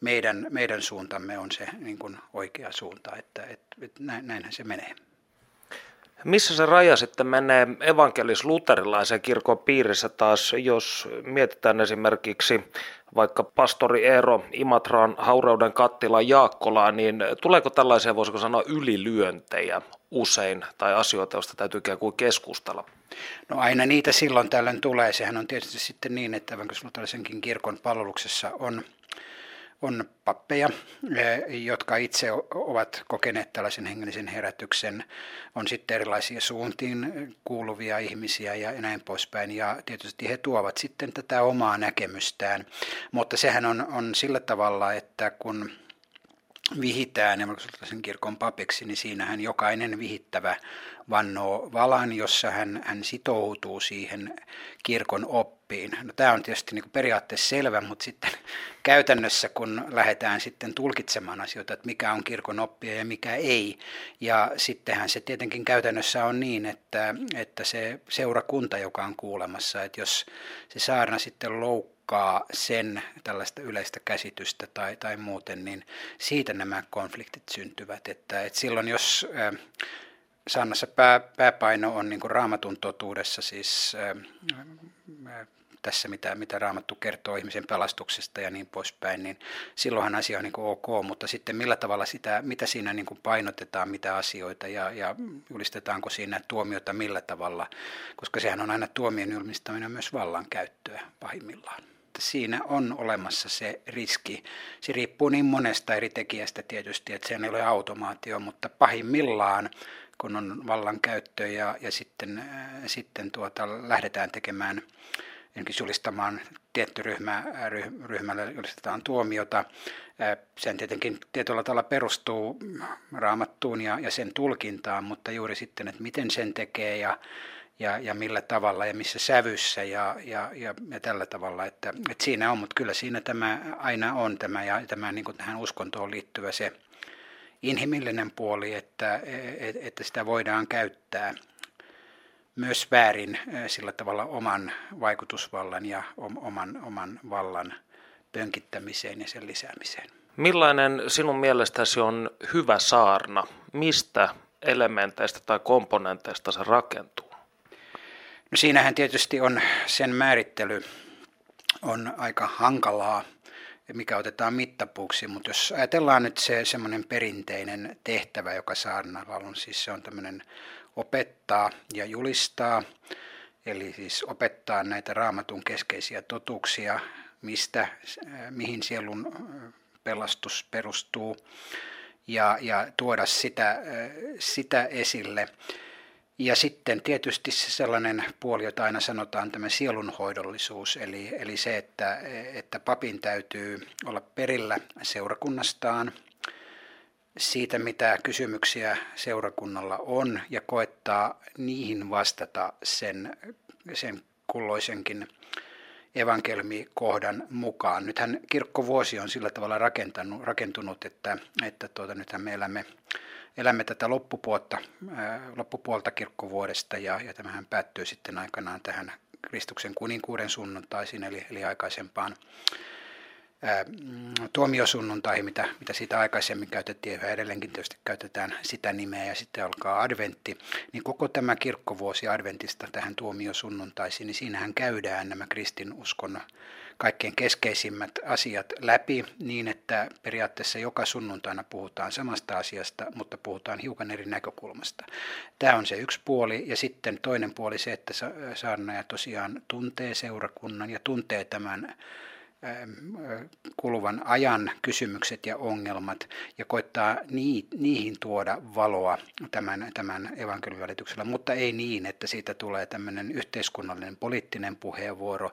meidän, meidän suuntamme on se niin kuin oikea suunta, että, että, että näinhän se menee. Missä se raja sitten menee evankelis-luterilaisen kirkon piirissä taas, jos mietitään esimerkiksi vaikka pastori Eero Imatran haureuden kattilan Jaakkolaa, niin tuleeko tällaisia, voisiko sanoa, ylilyöntejä usein tai asioita, joista täytyy ikään kuin keskustella? No aina niitä silloin tällöin tulee. Sehän on tietysti sitten niin, että evankelis-luterilaisenkin kirkon palveluksessa on on pappeja, eh, jotka itse ovat kokeneet tällaisen hengellisen herätyksen. On sitten erilaisia suuntiin kuuluvia ihmisiä ja näin poispäin. Ja tietysti he tuovat sitten tätä omaa näkemystään. Mutta sehän on, on sillä tavalla, että kun vihitään evankelisluterilaisen kirkon papiksi, niin siinähän jokainen vihittävä vannoo valan, jossa hän, hän sitoutuu siihen kirkon oppiin. No, tämä on tietysti niin periaatteessa selvä, mutta sitten käytännössä, kun lähdetään sitten tulkitsemaan asioita, että mikä on kirkon oppia ja mikä ei, ja sittenhän se tietenkin käytännössä on niin, että, että se seurakunta, joka on kuulemassa, että jos se saarna sitten loukkaa sen tällaista yleistä käsitystä tai, tai muuten, niin siitä nämä konfliktit syntyvät. Että, että silloin jos saannassa pää, pääpaino on niin kuin raamatun totuudessa, siis ää, tässä mitä, mitä raamattu kertoo ihmisen pelastuksesta ja niin poispäin, niin silloinhan asia on niin kuin ok, mutta sitten millä tavalla sitä, mitä siinä niin kuin painotetaan, mitä asioita ja, ja julistetaanko siinä tuomiota millä tavalla, koska sehän on aina tuomion julistaminen myös vallankäyttöä pahimmillaan siinä on olemassa se riski. Se riippuu niin monesta eri tekijästä tietysti, että se ei ole automaatio, mutta pahimmillaan kun on vallankäyttö ja, ja sitten, äh, sitten tuota, lähdetään tekemään julistamaan tietty ryhmä, ryhmälle julistetaan tuomiota. Äh, sen tietenkin tietyllä tavalla perustuu raamattuun ja, ja sen tulkintaan, mutta juuri sitten, että miten sen tekee ja, ja, ja millä tavalla ja missä sävyssä ja, ja, ja, ja tällä tavalla. Että, että siinä on, mutta kyllä siinä tämä aina on tämä ja tämä niin kuin tähän uskontoon liittyvä se inhimillinen puoli, että, että sitä voidaan käyttää myös väärin sillä tavalla oman vaikutusvallan ja oman, oman vallan pönkittämiseen ja sen lisäämiseen. Millainen sinun mielestäsi on hyvä saarna? Mistä elementeistä tai komponenteista se rakentuu? No siinähän tietysti on sen määrittely on aika hankalaa mikä otetaan mittapuuksi, mutta jos ajatellaan nyt se semmoinen perinteinen tehtävä, joka saarnalla on, siis se on tämmöinen opettaa ja julistaa, eli siis opettaa näitä raamatun keskeisiä totuuksia, mistä, mihin sielun pelastus perustuu, ja, ja tuoda sitä, sitä esille. Ja sitten tietysti se sellainen puoli, jota aina sanotaan, tämä sielunhoidollisuus, eli, eli se, että, että papin täytyy olla perillä seurakunnastaan, siitä mitä kysymyksiä seurakunnalla on ja koettaa niihin vastata sen, sen kulloisenkin evankelmikohdan mukaan. Nythän kirkkovuosi on sillä tavalla rakentanut, rakentunut, että, että tuota, nythän me elämme elämme tätä loppupuolta, loppupuolta kirkkovuodesta ja, ja tämähän päättyy sitten aikanaan tähän Kristuksen kuninkuuden sunnuntaisin eli, eli aikaisempaan Mm, tuomiosunnuntaihin, mitä, mitä siitä aikaisemmin käytettiin, ja edelleenkin tietysti käytetään sitä nimeä, ja sitten alkaa adventti, niin koko tämä kirkkovuosi adventista tähän tuomiosunnuntaisiin, niin siinähän käydään nämä kristinuskon kaikkein keskeisimmät asiat läpi niin, että periaatteessa joka sunnuntaina puhutaan samasta asiasta, mutta puhutaan hiukan eri näkökulmasta. Tämä on se yksi puoli ja sitten toinen puoli se, että saarnaaja tosiaan tuntee seurakunnan ja tuntee tämän kuluvan ajan kysymykset ja ongelmat ja koittaa niihin tuoda valoa tämän, tämän evankeliumin välityksellä, mutta ei niin, että siitä tulee tämmöinen yhteiskunnallinen poliittinen puheenvuoro,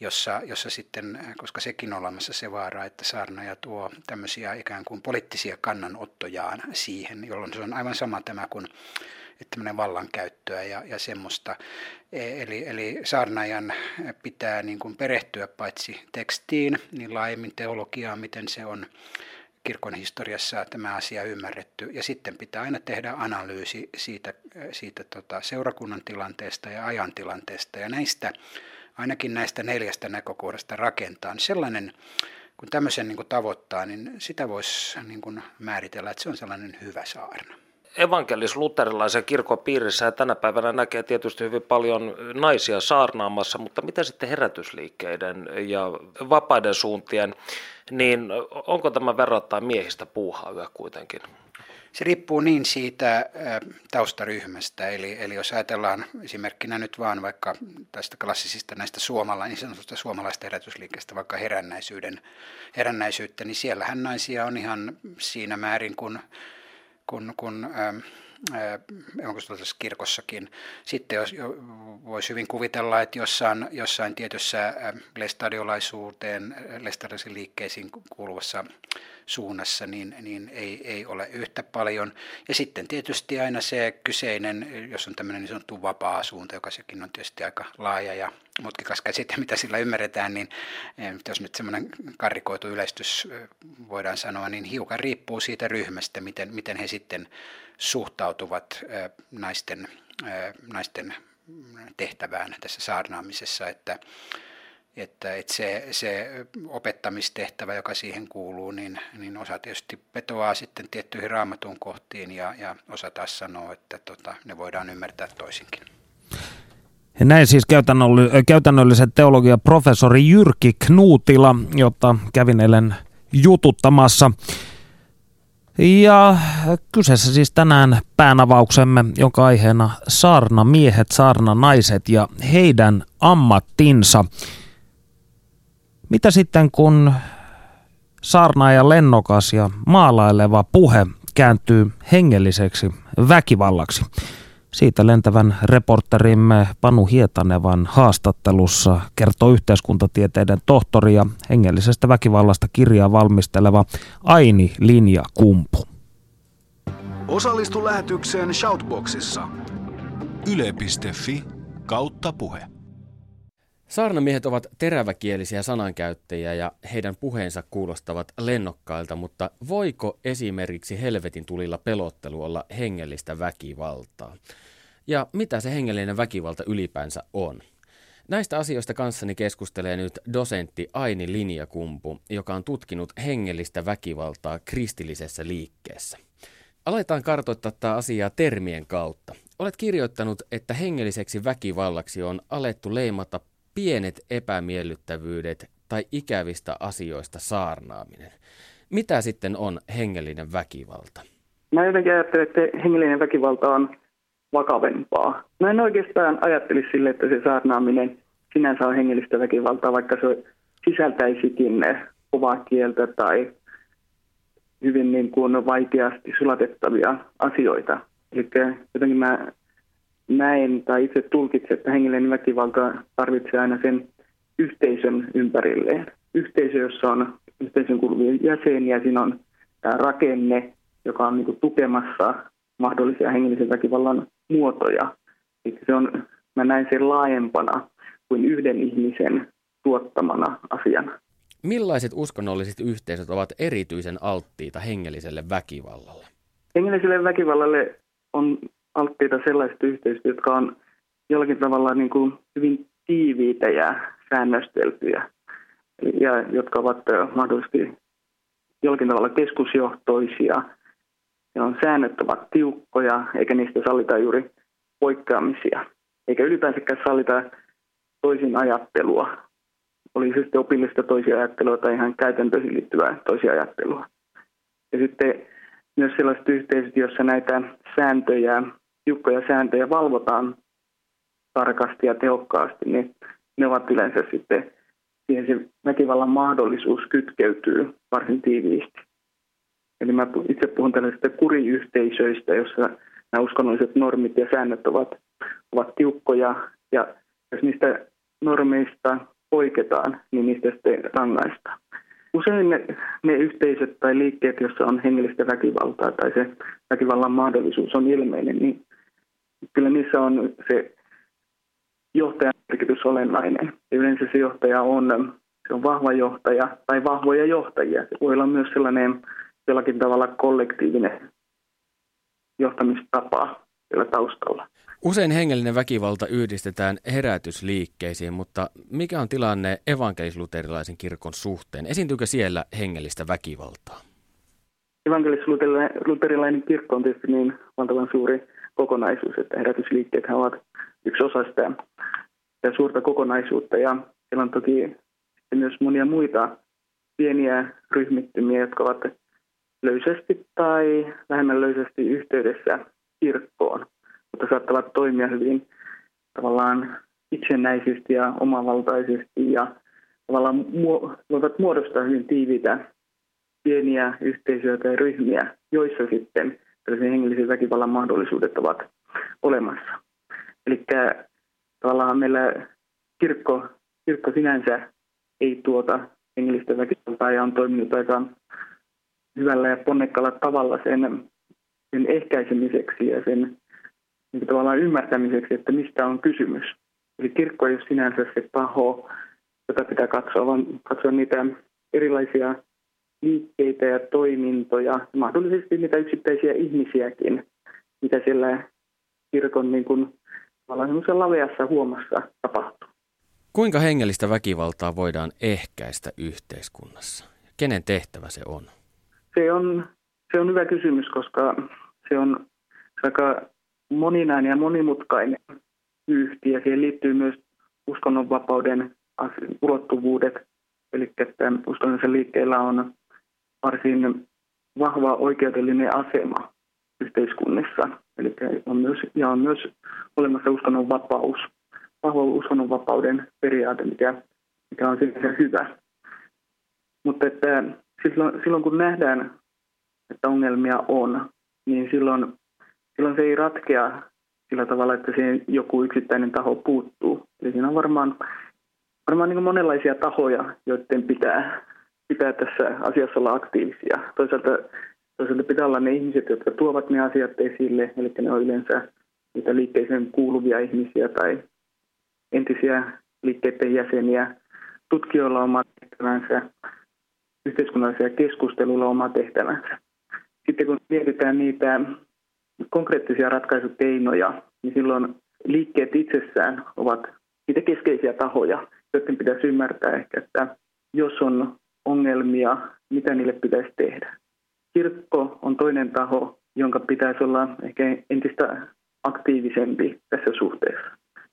jossa, jossa sitten, koska sekin on olemassa se vaara, että saarnaja tuo tämmöisiä ikään kuin poliittisia kannanottojaan siihen, jolloin se on aivan sama tämä kuin tämmöinen vallankäyttöä ja, ja semmoista. E, eli, eli saarnaajan pitää niin kuin perehtyä paitsi tekstiin, niin laajemmin teologiaan, miten se on kirkon historiassa tämä asia ymmärretty. Ja sitten pitää aina tehdä analyysi siitä, siitä tota seurakunnan tilanteesta ja ajan tilanteesta. Ja näistä, ainakin näistä neljästä näkökohdasta rakentaa. Sellainen, kun tämmöisen niin kuin tavoittaa, niin sitä voisi niin kuin määritellä, että se on sellainen hyvä saarna evankelis-luterilaisen kirkon piirissä ja tänä päivänä näkee tietysti hyvin paljon naisia saarnaamassa, mutta mitä sitten herätysliikkeiden ja vapaiden suuntien, niin onko tämä verrattain miehistä puuhaa yhä kuitenkin? Se riippuu niin siitä taustaryhmästä, eli, eli jos ajatellaan esimerkkinä nyt vaan vaikka tästä klassisista näistä suomala, niin sanotusta suomalaista herätysliikkeestä, vaikka herännäisyyden, herännäisyyttä, niin siellähän naisia on ihan siinä määrin, kun kun, kun ähm, äh, kirkossakin. Sitten jos, voisi hyvin kuvitella, että jossain, jossain tietyssä ähm, lestadiolaisuuteen, lestadiolaisiin liikkeisiin kuuluvassa suunnassa, niin, niin ei, ei ole yhtä paljon. Ja sitten tietysti aina se kyseinen, jos on tämmöinen niin sanottu vapaa suunta, joka sekin on tietysti aika laaja ja mutkikas käsite, mitä sillä ymmärretään, niin eh, jos nyt semmoinen karrikoitu yleistys eh, voidaan sanoa, niin hiukan riippuu siitä ryhmästä, miten, miten he sitten suhtautuvat eh, naisten, naisten tehtävään tässä saarnaamisessa, että että, että se, se opettamistehtävä, joka siihen kuuluu, niin, niin osa tietysti vetoaa sitten tiettyihin raamatun kohtiin ja, ja osa taas sanoo, että tota, ne voidaan ymmärtää toisinkin. Ja näin siis käytännöllisen teologian professori Jyrki Knuutila, jotta kävin eilen jututtamassa. Ja kyseessä siis tänään päänavauksemme, jonka aiheena saarna miehet, saarna naiset ja heidän ammattinsa. Mitä sitten kun saarnaaja lennokas ja maalaileva puhe kääntyy hengelliseksi väkivallaksi? Siitä lentävän reporterimme Panu Hietanevan haastattelussa kertoo yhteiskuntatieteiden tohtori ja hengellisestä väkivallasta kirjaa valmisteleva Aini Linja Kumpu. Osallistu lähetykseen Shoutboxissa. Yle.fi kautta puhe. Saarnamiehet ovat teräväkielisiä sanankäyttäjiä ja heidän puheensa kuulostavat lennokkailta, mutta voiko esimerkiksi helvetin tulilla pelottelu olla hengellistä väkivaltaa? Ja mitä se hengellinen väkivalta ylipäänsä on? Näistä asioista kanssani keskustelee nyt dosentti Aini Linjakumpu, joka on tutkinut hengellistä väkivaltaa kristillisessä liikkeessä. Aletaan kartoittaa tätä asiaa termien kautta. Olet kirjoittanut, että hengelliseksi väkivallaksi on alettu leimata pienet epämiellyttävyydet tai ikävistä asioista saarnaaminen. Mitä sitten on hengellinen väkivalta? Mä jotenkin ajattelen, että hengellinen väkivalta on vakavempaa. Mä en oikeastaan ajattelisi sille, että se saarnaaminen sinänsä on hengellistä väkivaltaa, vaikka se sisältäisikin kovaa kieltä tai hyvin niin kuin vaikeasti sulatettavia asioita. Eli jotenkin mä näen tai itse tulkitsen, että hengellinen väkivalta tarvitsee aina sen yhteisön ympärilleen. Yhteisö, jossa on yhteisön kuuluvia jäseniä, siinä on tämä rakenne, joka on niin tukemassa mahdollisia hengellisen väkivallan muotoja. Eli se on, mä näen sen laajempana kuin yhden ihmisen tuottamana asiana. Millaiset uskonnolliset yhteisöt ovat erityisen alttiita hengelliselle väkivallalle? Hengelliselle väkivallalle on alttiita sellaiset yhteisöt, jotka on jollakin tavalla niin kuin hyvin tiiviitä ja säännösteltyjä, ja jotka ovat mahdollisesti jollakin tavalla keskusjohtoisia. Ja on säännöt ovat tiukkoja, eikä niistä sallita juuri poikkeamisia. Eikä ylipäänsäkään sallita toisin ajattelua. Oli se sitten opillista toisia ajattelua tai ihan käytäntöihin liittyvää toisia ajattelua. Ja sitten myös sellaiset yhteisöt, joissa näitä sääntöjä, tiukkoja sääntöjä valvotaan tarkasti ja tehokkaasti, niin ne ovat yleensä sitten, siihen se väkivallan mahdollisuus kytkeytyy varsin tiiviisti. Eli mä itse puhun tällaisista kuriyhteisöistä, jossa nämä uskonnolliset normit ja säännöt ovat, ovat tiukkoja, ja jos niistä normeista poiketaan, niin niistä sitten rangaistaan. Usein ne, ne yhteisöt tai liikkeet, joissa on hengellistä väkivaltaa tai se väkivallan mahdollisuus on ilmeinen, niin kyllä niissä on se johtajan merkitys olennainen. Ja yleensä se johtaja on, se on vahva johtaja tai vahvoja johtajia. Se voi olla myös sellainen jollakin tavalla kollektiivinen johtamistapa siellä taustalla. Usein hengellinen väkivalta yhdistetään herätysliikkeisiin, mutta mikä on tilanne evankelis-luterilaisen kirkon suhteen? Esiintyykö siellä hengellistä väkivaltaa? Evankelis-luterilainen kirkko on tietysti niin valtavan suuri kokonaisuus, että herätysliikkeet ovat yksi osa sitä, sitä suurta kokonaisuutta. Ja siellä on toki myös monia muita pieniä ryhmittymiä, jotka ovat löysästi tai vähemmän löysästi yhteydessä kirkkoon, mutta saattavat toimia hyvin tavallaan itsenäisesti ja omavaltaisesti ja tavallaan voivat muodostaa hyvin tiiviitä pieniä yhteisöjä tai ryhmiä, joissa sitten tällaisen hengellisen väkivallan mahdollisuudet ovat olemassa. Eli tavallaan meillä kirkko, kirkko sinänsä ei tuota hengellistä väkivaltaa ja on toiminut aika hyvällä ja ponnekkaalla tavalla sen, sen ehkäisemiseksi ja sen niin tavallaan ymmärtämiseksi, että mistä on kysymys. Eli kirkko ei ole sinänsä se taho, jota pitää katsoa, vaan katsoa niitä erilaisia liikkeitä ja toimintoja, mahdollisesti niitä yksittäisiä ihmisiäkin, mitä siellä kirkon niin kuin, laveassa huomassa tapahtuu. Kuinka hengellistä väkivaltaa voidaan ehkäistä yhteiskunnassa? Kenen tehtävä se on? Se on, se on hyvä kysymys, koska se on aika moninainen ja monimutkainen yhtiö. Siihen liittyy myös uskonnonvapauden ulottuvuudet. Eli että uskonnollisen liikkeellä on varsin vahva oikeudellinen asema yhteiskunnissa. Eli on myös, ja on myös olemassa uskonnonvapaus, vahva uskonnonvapauden periaate, mikä, mikä on sinänsä hyvä. Mutta että silloin, silloin kun nähdään, että ongelmia on, niin silloin, silloin se ei ratkea sillä tavalla, että siihen joku yksittäinen taho puuttuu. Eli siinä on varmaan, varmaan niin monenlaisia tahoja, joiden pitää, pitää tässä asiassa olla aktiivisia. Toisaalta, toisaalta pitää olla ne ihmiset, jotka tuovat ne asiat esille, eli ne on yleensä niitä liikkeeseen kuuluvia ihmisiä tai entisiä liikkeiden jäseniä. Tutkijoilla on oma tehtävänsä, yhteiskunnallisella keskustelulla oma tehtävänsä. Sitten kun mietitään niitä konkreettisia ratkaisukeinoja, niin silloin liikkeet itsessään ovat niitä keskeisiä tahoja, joiden pitäisi ymmärtää ehkä, että jos on ongelmia, mitä niille pitäisi tehdä. Kirkko on toinen taho, jonka pitäisi olla ehkä entistä aktiivisempi tässä suhteessa.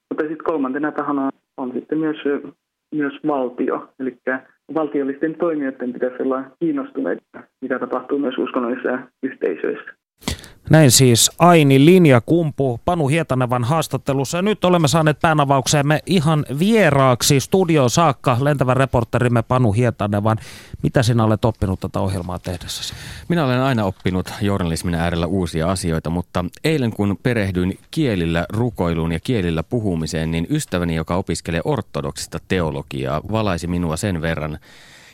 Mutta sitten kolmantena tahona on sitten myös, myös valtio, eli valtiollisten toimijoiden pitäisi olla kiinnostuneita, mitä tapahtuu myös uskonnollisissa yhteisöissä. Näin siis Aini Linja Kumpu Panu Hietanevan haastattelussa. Ja nyt olemme saaneet päänavaukseemme ihan vieraaksi studio saakka lentävän reporterimme Panu Hietanevan. Mitä sinä olet oppinut tätä ohjelmaa tehdessäsi? Minä olen aina oppinut journalismin äärellä uusia asioita, mutta eilen kun perehdyin kielillä rukoiluun ja kielillä puhumiseen, niin ystäväni, joka opiskelee ortodoksista teologiaa, valaisi minua sen verran,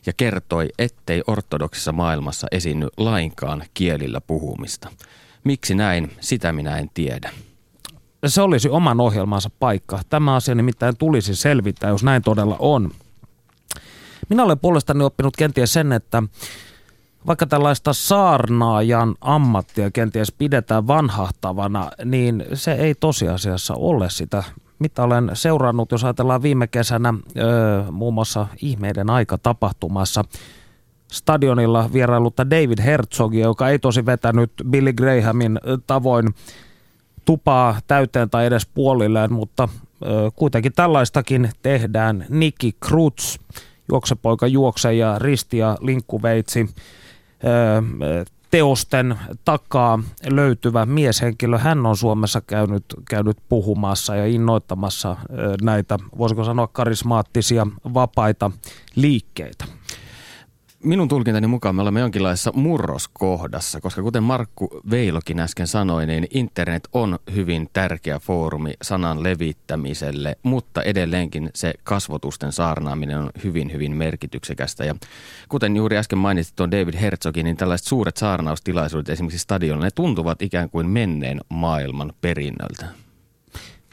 ja kertoi, ettei ortodoksissa maailmassa esiinny lainkaan kielillä puhumista. Miksi näin, sitä minä en tiedä. Se olisi oman ohjelmansa paikka. Tämä asia nimittäin tulisi selvittää, jos näin todella on. Minä olen puolestani oppinut kenties sen, että vaikka tällaista saarnaajan ammattia kenties pidetään vanhahtavana, niin se ei tosiasiassa ole sitä mitä olen seurannut, jos ajatellaan viime kesänä öö, muun muassa ihmeiden aika tapahtumassa stadionilla vierailutta David Herzogia, joka ei tosi vetänyt Billy Grahamin tavoin tupaa täyteen tai edes puolilleen, mutta kuitenkin tällaistakin tehdään. Nikki Krutz, juoksepoika juokse ja risti ja linkkuveitsi, teosten takaa löytyvä mieshenkilö. Hän on Suomessa käynyt, käynyt puhumassa ja innoittamassa näitä, voisiko sanoa, karismaattisia vapaita liikkeitä. Minun tulkintani mukaan me olemme jonkinlaisessa murroskohdassa, koska kuten Markku Veilokin äsken sanoi, niin internet on hyvin tärkeä foorumi sanan levittämiselle, mutta edelleenkin se kasvotusten saarnaaminen on hyvin, hyvin merkityksekästä. Ja kuten juuri äsken mainitsit tuon David Herzogin, niin tällaiset suuret saarnaustilaisuudet esimerkiksi stadionilla, ne tuntuvat ikään kuin menneen maailman perinnöltä.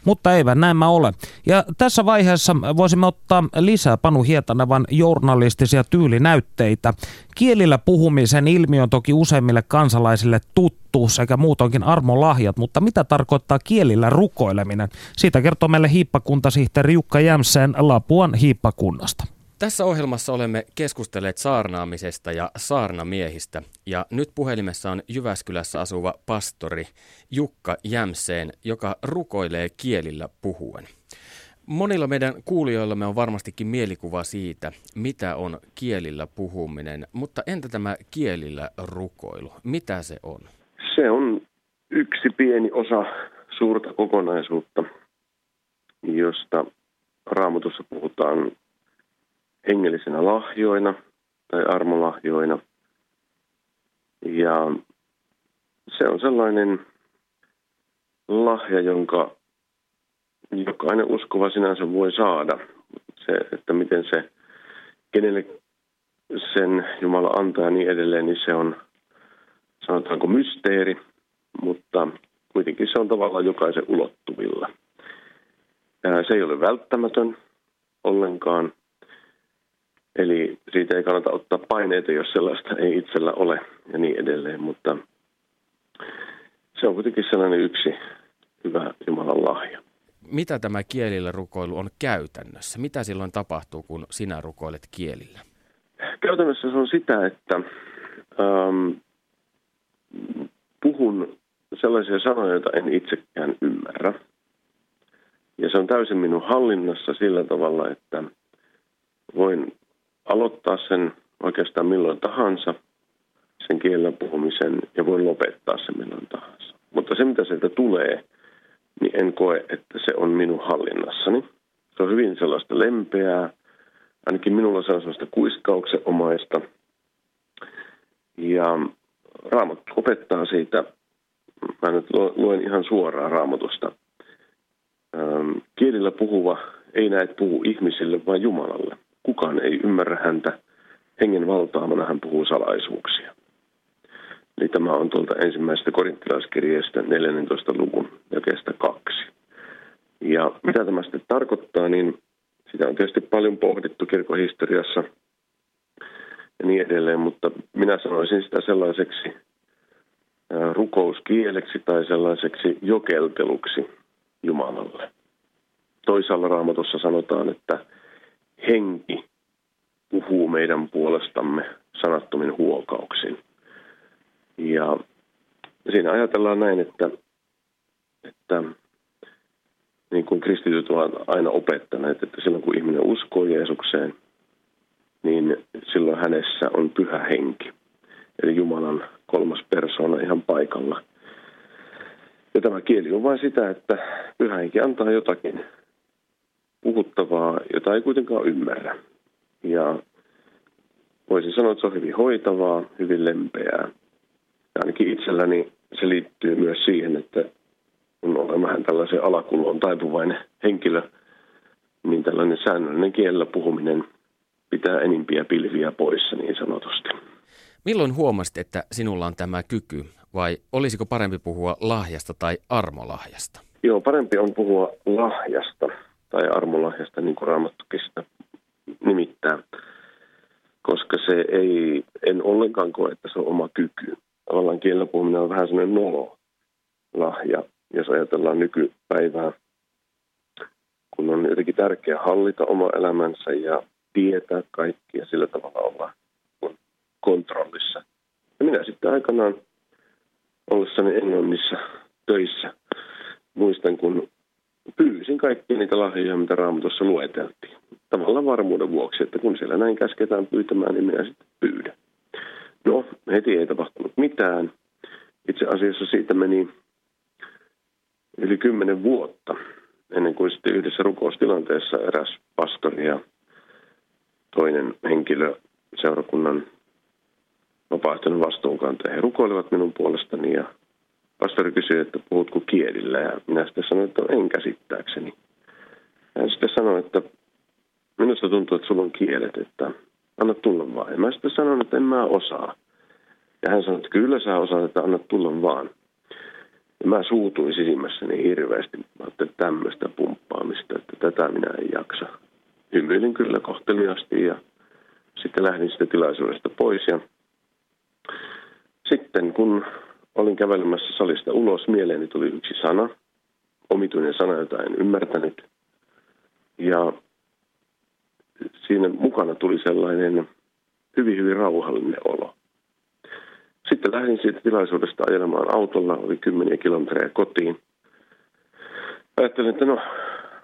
Mutta eivät näin ole. Ja tässä vaiheessa voisimme ottaa lisää Panu Hietanevan journalistisia tyylinäytteitä. Kielillä puhumisen ilmiö on toki useimmille kansalaisille tuttu sekä muutoinkin armolahjat, mutta mitä tarkoittaa kielillä rukoileminen? Siitä kertoo meille hiippakuntasihteeri Jukka Jämseen Lapuan hiippakunnasta. Tässä ohjelmassa olemme keskustelleet saarnaamisesta ja saarnamiehistä ja nyt puhelimessa on Jyväskylässä asuva pastori Jukka Jämseen, joka rukoilee kielillä puhuen. Monilla meidän kuulijoillamme on varmastikin mielikuva siitä, mitä on kielillä puhuminen, mutta entä tämä kielillä rukoilu? Mitä se on? Se on yksi pieni osa suurta kokonaisuutta, josta raamatussa puhutaan hengellisenä lahjoina tai armolahjoina. Ja se on sellainen lahja, jonka jokainen uskova sinänsä voi saada. Se, että miten se, kenelle sen Jumala antaa ja niin edelleen, niin se on sanotaanko mysteeri, mutta kuitenkin se on tavallaan jokaisen ulottuvilla. Se ei ole välttämätön ollenkaan, Eli siitä ei kannata ottaa paineita, jos sellaista ei itsellä ole ja niin edelleen, mutta se on kuitenkin sellainen yksi hyvä Jumalan lahja. Mitä tämä kielillä rukoilu on käytännössä? Mitä silloin tapahtuu, kun sinä rukoilet kielillä? Käytännössä se on sitä, että ähm, puhun sellaisia sanoja, joita en itsekään ymmärrä. Ja se on täysin minun hallinnassa sillä tavalla, että voin aloittaa sen oikeastaan milloin tahansa, sen kielen puhumisen, ja voin lopettaa sen milloin tahansa. Mutta se, mitä sieltä tulee, niin en koe, että se on minun hallinnassani. Se on hyvin sellaista lempeää, ainakin minulla se on sellaista kuiskauksenomaista. Ja Raamattu opettaa siitä, mä nyt luen ihan suoraan Raamatusta. Kielillä puhuva ei näet puhu ihmisille, vaan Jumalalle. Kukaan ei ymmärrä häntä. Hengen valtaamana hän puhuu salaisuuksia. Eli tämä on tuolta ensimmäisestä korinttilaiskirjeestä 14. luvun jakeesta kaksi. Ja mitä tämä sitten tarkoittaa, niin sitä on tietysti paljon pohdittu kirkohistoriassa ja niin edelleen, mutta minä sanoisin sitä sellaiseksi rukouskieleksi tai sellaiseksi jokelteluksi Jumalalle. Toisaalla raamatussa sanotaan, että henki puhuu meidän puolestamme sanattomin huokauksin. Ja siinä ajatellaan näin, että, että niin kuin kristityt ovat aina opettaneet, että silloin kun ihminen uskoo Jeesukseen, niin silloin hänessä on pyhä henki. Eli Jumalan kolmas persoona ihan paikalla. Ja tämä kieli on vain sitä, että pyhä henki antaa jotakin puhuttavaa, jota ei kuitenkaan ymmärrä. Ja voisin sanoa, että se on hyvin hoitavaa, hyvin lempeää. Ja ainakin itselläni se liittyy myös siihen, että kun olen vähän tällaisen alakuloon taipuvainen henkilö, niin tällainen säännöllinen kielellä puhuminen pitää enimpiä pilviä poissa niin sanotusti. Milloin huomasit, että sinulla on tämä kyky vai olisiko parempi puhua lahjasta tai armolahjasta? Joo, parempi on puhua lahjasta tai armolahjasta, niin kuin Raamattukin sitä nimittää. koska se ei, en ollenkaan koe, että se on oma kyky. Tavallaan kielellä puhuminen on vähän sellainen nolo lahja, jos ajatellaan nykypäivää, kun on jotenkin tärkeää hallita oma elämänsä ja tietää kaikki ja sillä tavalla olla kontrollissa. Ja minä sitten aikanaan ollessani Englannissa töissä muistan, kun pyysin kaikkia niitä lahjoja, mitä raamatussa lueteltiin. Tavallaan varmuuden vuoksi, että kun siellä näin käsketään pyytämään, niin minä sitten pyydän. No, heti ei tapahtunut mitään. Itse asiassa siitä meni yli kymmenen vuotta ennen kuin sitten yhdessä rukoustilanteessa eräs pastori ja toinen henkilö seurakunnan vapaaehtoinen vastuunkantaja. He rukoilivat minun puolestani ja pastori kysyi, että puhutko kielillä ja minä sitten sanoin, että en käsittääkseni. Hän sitten sanoi, että minusta tuntuu, että sulla on kielet, että anna tulla vaan. Ja mä sitten sanoin, että en mä osaa. Ja hän sanoi, että kyllä sä osaat, että anna tulla vaan. Ja mä suutuin sisimmässäni hirveästi. Mä ajattelin tämmöistä pumppaamista, että tätä minä en jaksa. Hymyilin kyllä kohteliasti ja sitten lähdin sitä tilaisuudesta pois. Ja sitten kun olin kävelemässä salista ulos, mieleeni tuli yksi sana, omituinen sana, jota en ymmärtänyt. Ja siinä mukana tuli sellainen hyvin, hyvin rauhallinen olo. Sitten lähdin siitä tilaisuudesta ajelemaan autolla, oli kymmeniä kilometrejä kotiin. Ajattelin, että no,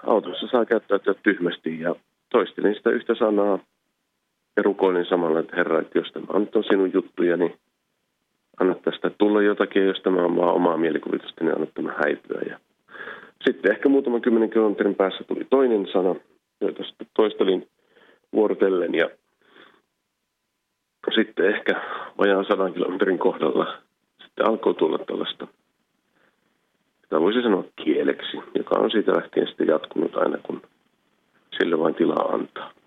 autossa saa käyttäytyä tyhmästi ja toistelin sitä yhtä sanaa ja rukoilin samalla, että Herra, että jos tämä on sinun juttuja, niin anna tästä tulla jotakin, jos tämä on vaan omaa mielikuvitusta, niin anna tämä häipyä. Ja sitten ehkä muutaman kymmenen kilometrin päässä tuli toinen sana, joita sitten toistelin vuorotellen ja sitten ehkä vajaan sadan kilometrin kohdalla sitten alkoi tulla tällaista, sitä voisi sanoa kieleksi, joka on siitä lähtien sitten jatkunut aina, kun sille vain tilaa antaa.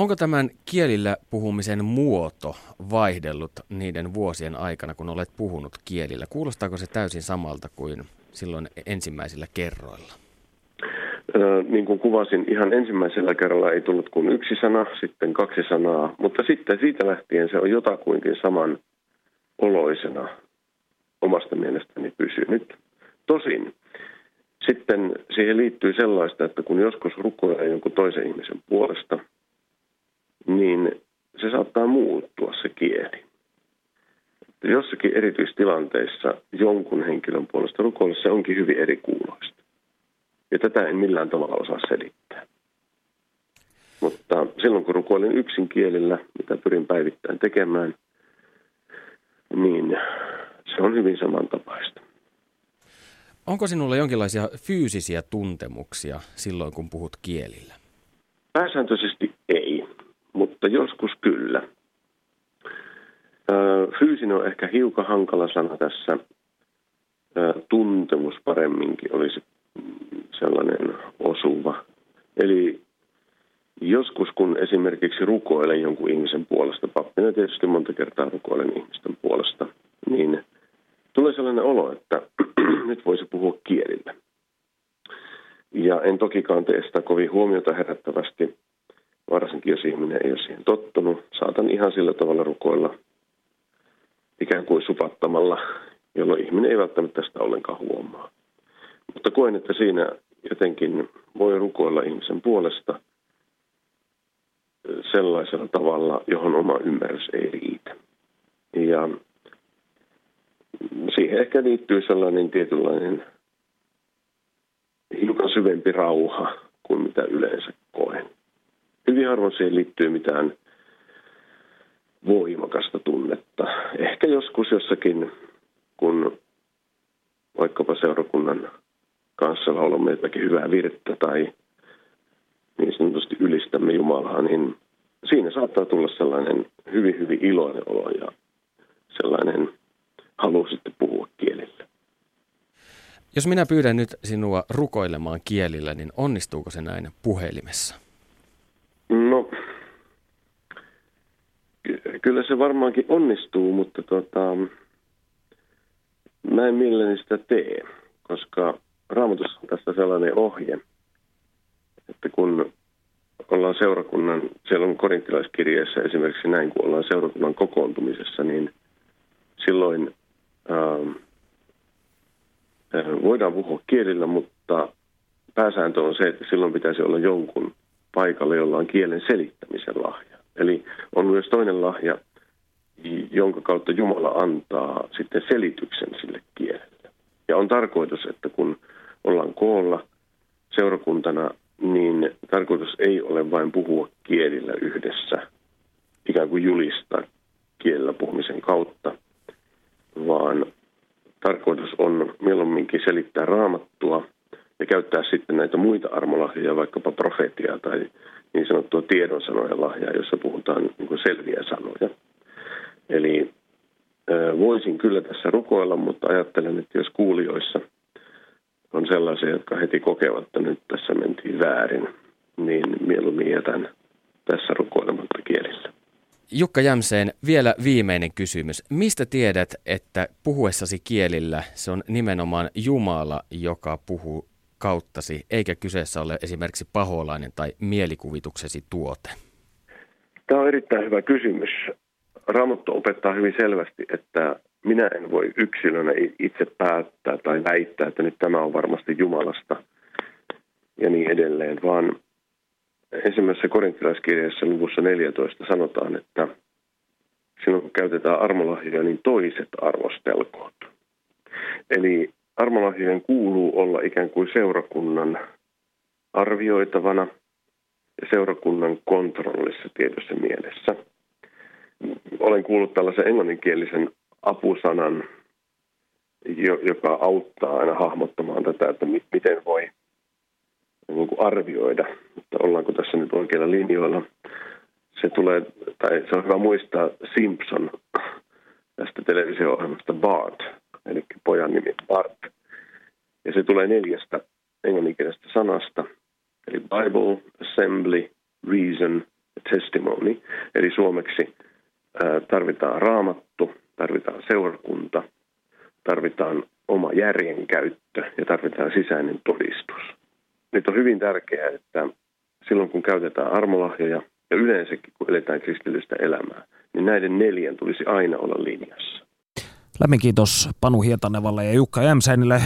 Onko tämän kielillä puhumisen muoto vaihdellut niiden vuosien aikana, kun olet puhunut kielillä? Kuulostaako se täysin samalta kuin silloin ensimmäisillä kerroilla? niin kuin kuvasin, ihan ensimmäisellä kerralla ei tullut kuin yksi sana, sitten kaksi sanaa, mutta sitten siitä lähtien se on jotakuinkin saman oloisena omasta mielestäni pysynyt. Tosin sitten siihen liittyy sellaista, että kun joskus rukoilee jonkun toisen ihmisen puolesta, niin se saattaa muuttua se kieli. Jossakin erityistilanteissa jonkun henkilön puolesta rukoilla se onkin hyvin eri kuuloista. Ja tätä en millään tavalla osaa selittää. Mutta silloin kun rukoilin yksin kielillä, mitä pyrin päivittäin tekemään, niin se on hyvin samantapaista. Onko sinulla jonkinlaisia fyysisiä tuntemuksia silloin, kun puhut kielillä? Pääsääntöisesti mutta joskus kyllä. Fyysinen on ehkä hiukan hankala sana tässä. Tuntemus paremminkin olisi sellainen osuva. Eli joskus kun esimerkiksi rukoilen jonkun ihmisen puolesta, pappina tietysti monta kertaa rukoilen ihmisten puolesta, niin tulee sellainen olo, että nyt voisi puhua kielillä. Ja en tokikaan tee sitä kovin huomiota herättävästi, varsinkin jos ihminen ei ole siihen tottunut. Saatan ihan sillä tavalla rukoilla ikään kuin supattamalla, jolloin ihminen ei välttämättä sitä ollenkaan huomaa. Mutta koen, että siinä jotenkin voi rukoilla ihmisen puolesta sellaisella tavalla, johon oma ymmärrys ei riitä. Ja siihen ehkä liittyy sellainen tietynlainen hiukan syvempi rauha kuin mitä yleensä koen. Hyvin harvoin siihen liittyy mitään voimakasta tunnetta. Ehkä joskus jossakin, kun vaikkapa seurakunnan kanssa laulamme jotakin hyvää virttä tai niin sanotusti ylistämme Jumalaa, niin siinä saattaa tulla sellainen hyvin, hyvin iloinen olo ja sellainen halu sitten puhua kielillä. Jos minä pyydän nyt sinua rukoilemaan kielillä, niin onnistuuko se näin puhelimessa? No, kyllä se varmaankin onnistuu, mutta tota, mä en mielelläni sitä tee, koska Raamatussa on tässä sellainen ohje, että kun ollaan seurakunnan, siellä on korintilaiskirjeessä esimerkiksi näin, kun ollaan seurakunnan kokoontumisessa, niin silloin ähm, äh, voidaan puhua kielillä, mutta pääsääntö on se, että silloin pitäisi olla jonkun paikalla, jolla on kielen selittämisen lahja. Eli on myös toinen lahja, jonka kautta Jumala antaa sitten selityksen sille kielelle. Ja on tarkoitus, että kun ollaan koolla seurakuntana, niin tarkoitus ei ole vain puhua kielillä yhdessä, ikään kuin julistaa kielellä puhumisen kautta, vaan tarkoitus on mieluumminkin selittää raamattua ja käyttää sitten näitä muita armolahjoja, vaikkapa profetiaa tai niin sanottua tiedonsanojen lahjaa, jossa puhutaan niin selviä sanoja. Eli voisin kyllä tässä rukoilla, mutta ajattelen, että jos kuulijoissa on sellaisia, jotka heti kokevat, että nyt tässä mentiin väärin, niin mieluummin jätän tässä rukoilematta kielillä. Jukka Jämseen vielä viimeinen kysymys. Mistä tiedät, että puhuessasi kielillä se on nimenomaan Jumala, joka puhuu kauttasi, eikä kyseessä ole esimerkiksi paholainen tai mielikuvituksesi tuote? Tämä on erittäin hyvä kysymys. Raamattu opettaa hyvin selvästi, että minä en voi yksilönä itse päättää tai väittää, että nyt tämä on varmasti Jumalasta ja niin edelleen, vaan ensimmäisessä korintilaiskirjassa luvussa 14 sanotaan, että silloin kun käytetään armolahjoja, niin toiset arvostelkoot. Eli armolahjojen kuuluu olla ikään kuin seurakunnan arvioitavana ja seurakunnan kontrollissa tietyssä mielessä. Olen kuullut tällaisen englanninkielisen apusanan, joka auttaa aina hahmottamaan tätä, että miten voi niin arvioida, että ollaanko tässä nyt oikeilla linjoilla. Se tulee, tai se on hyvä muistaa Simpson tästä televisio-ohjelmasta Bart, eli pojan nimi Bart. Ja se tulee neljästä englanninkielisestä sanasta, eli Bible, Assembly, Reason Testimony. Eli suomeksi tarvitaan raamattu, tarvitaan seurakunta, tarvitaan oma järjenkäyttö ja tarvitaan sisäinen todistus. Nyt on hyvin tärkeää, että silloin kun käytetään armolahjoja ja yleensäkin kun eletään kristillistä elämää, niin näiden neljän tulisi aina olla linjassa. Lämmin kiitos Panu Hietanevalle ja Jukka Jämsänille.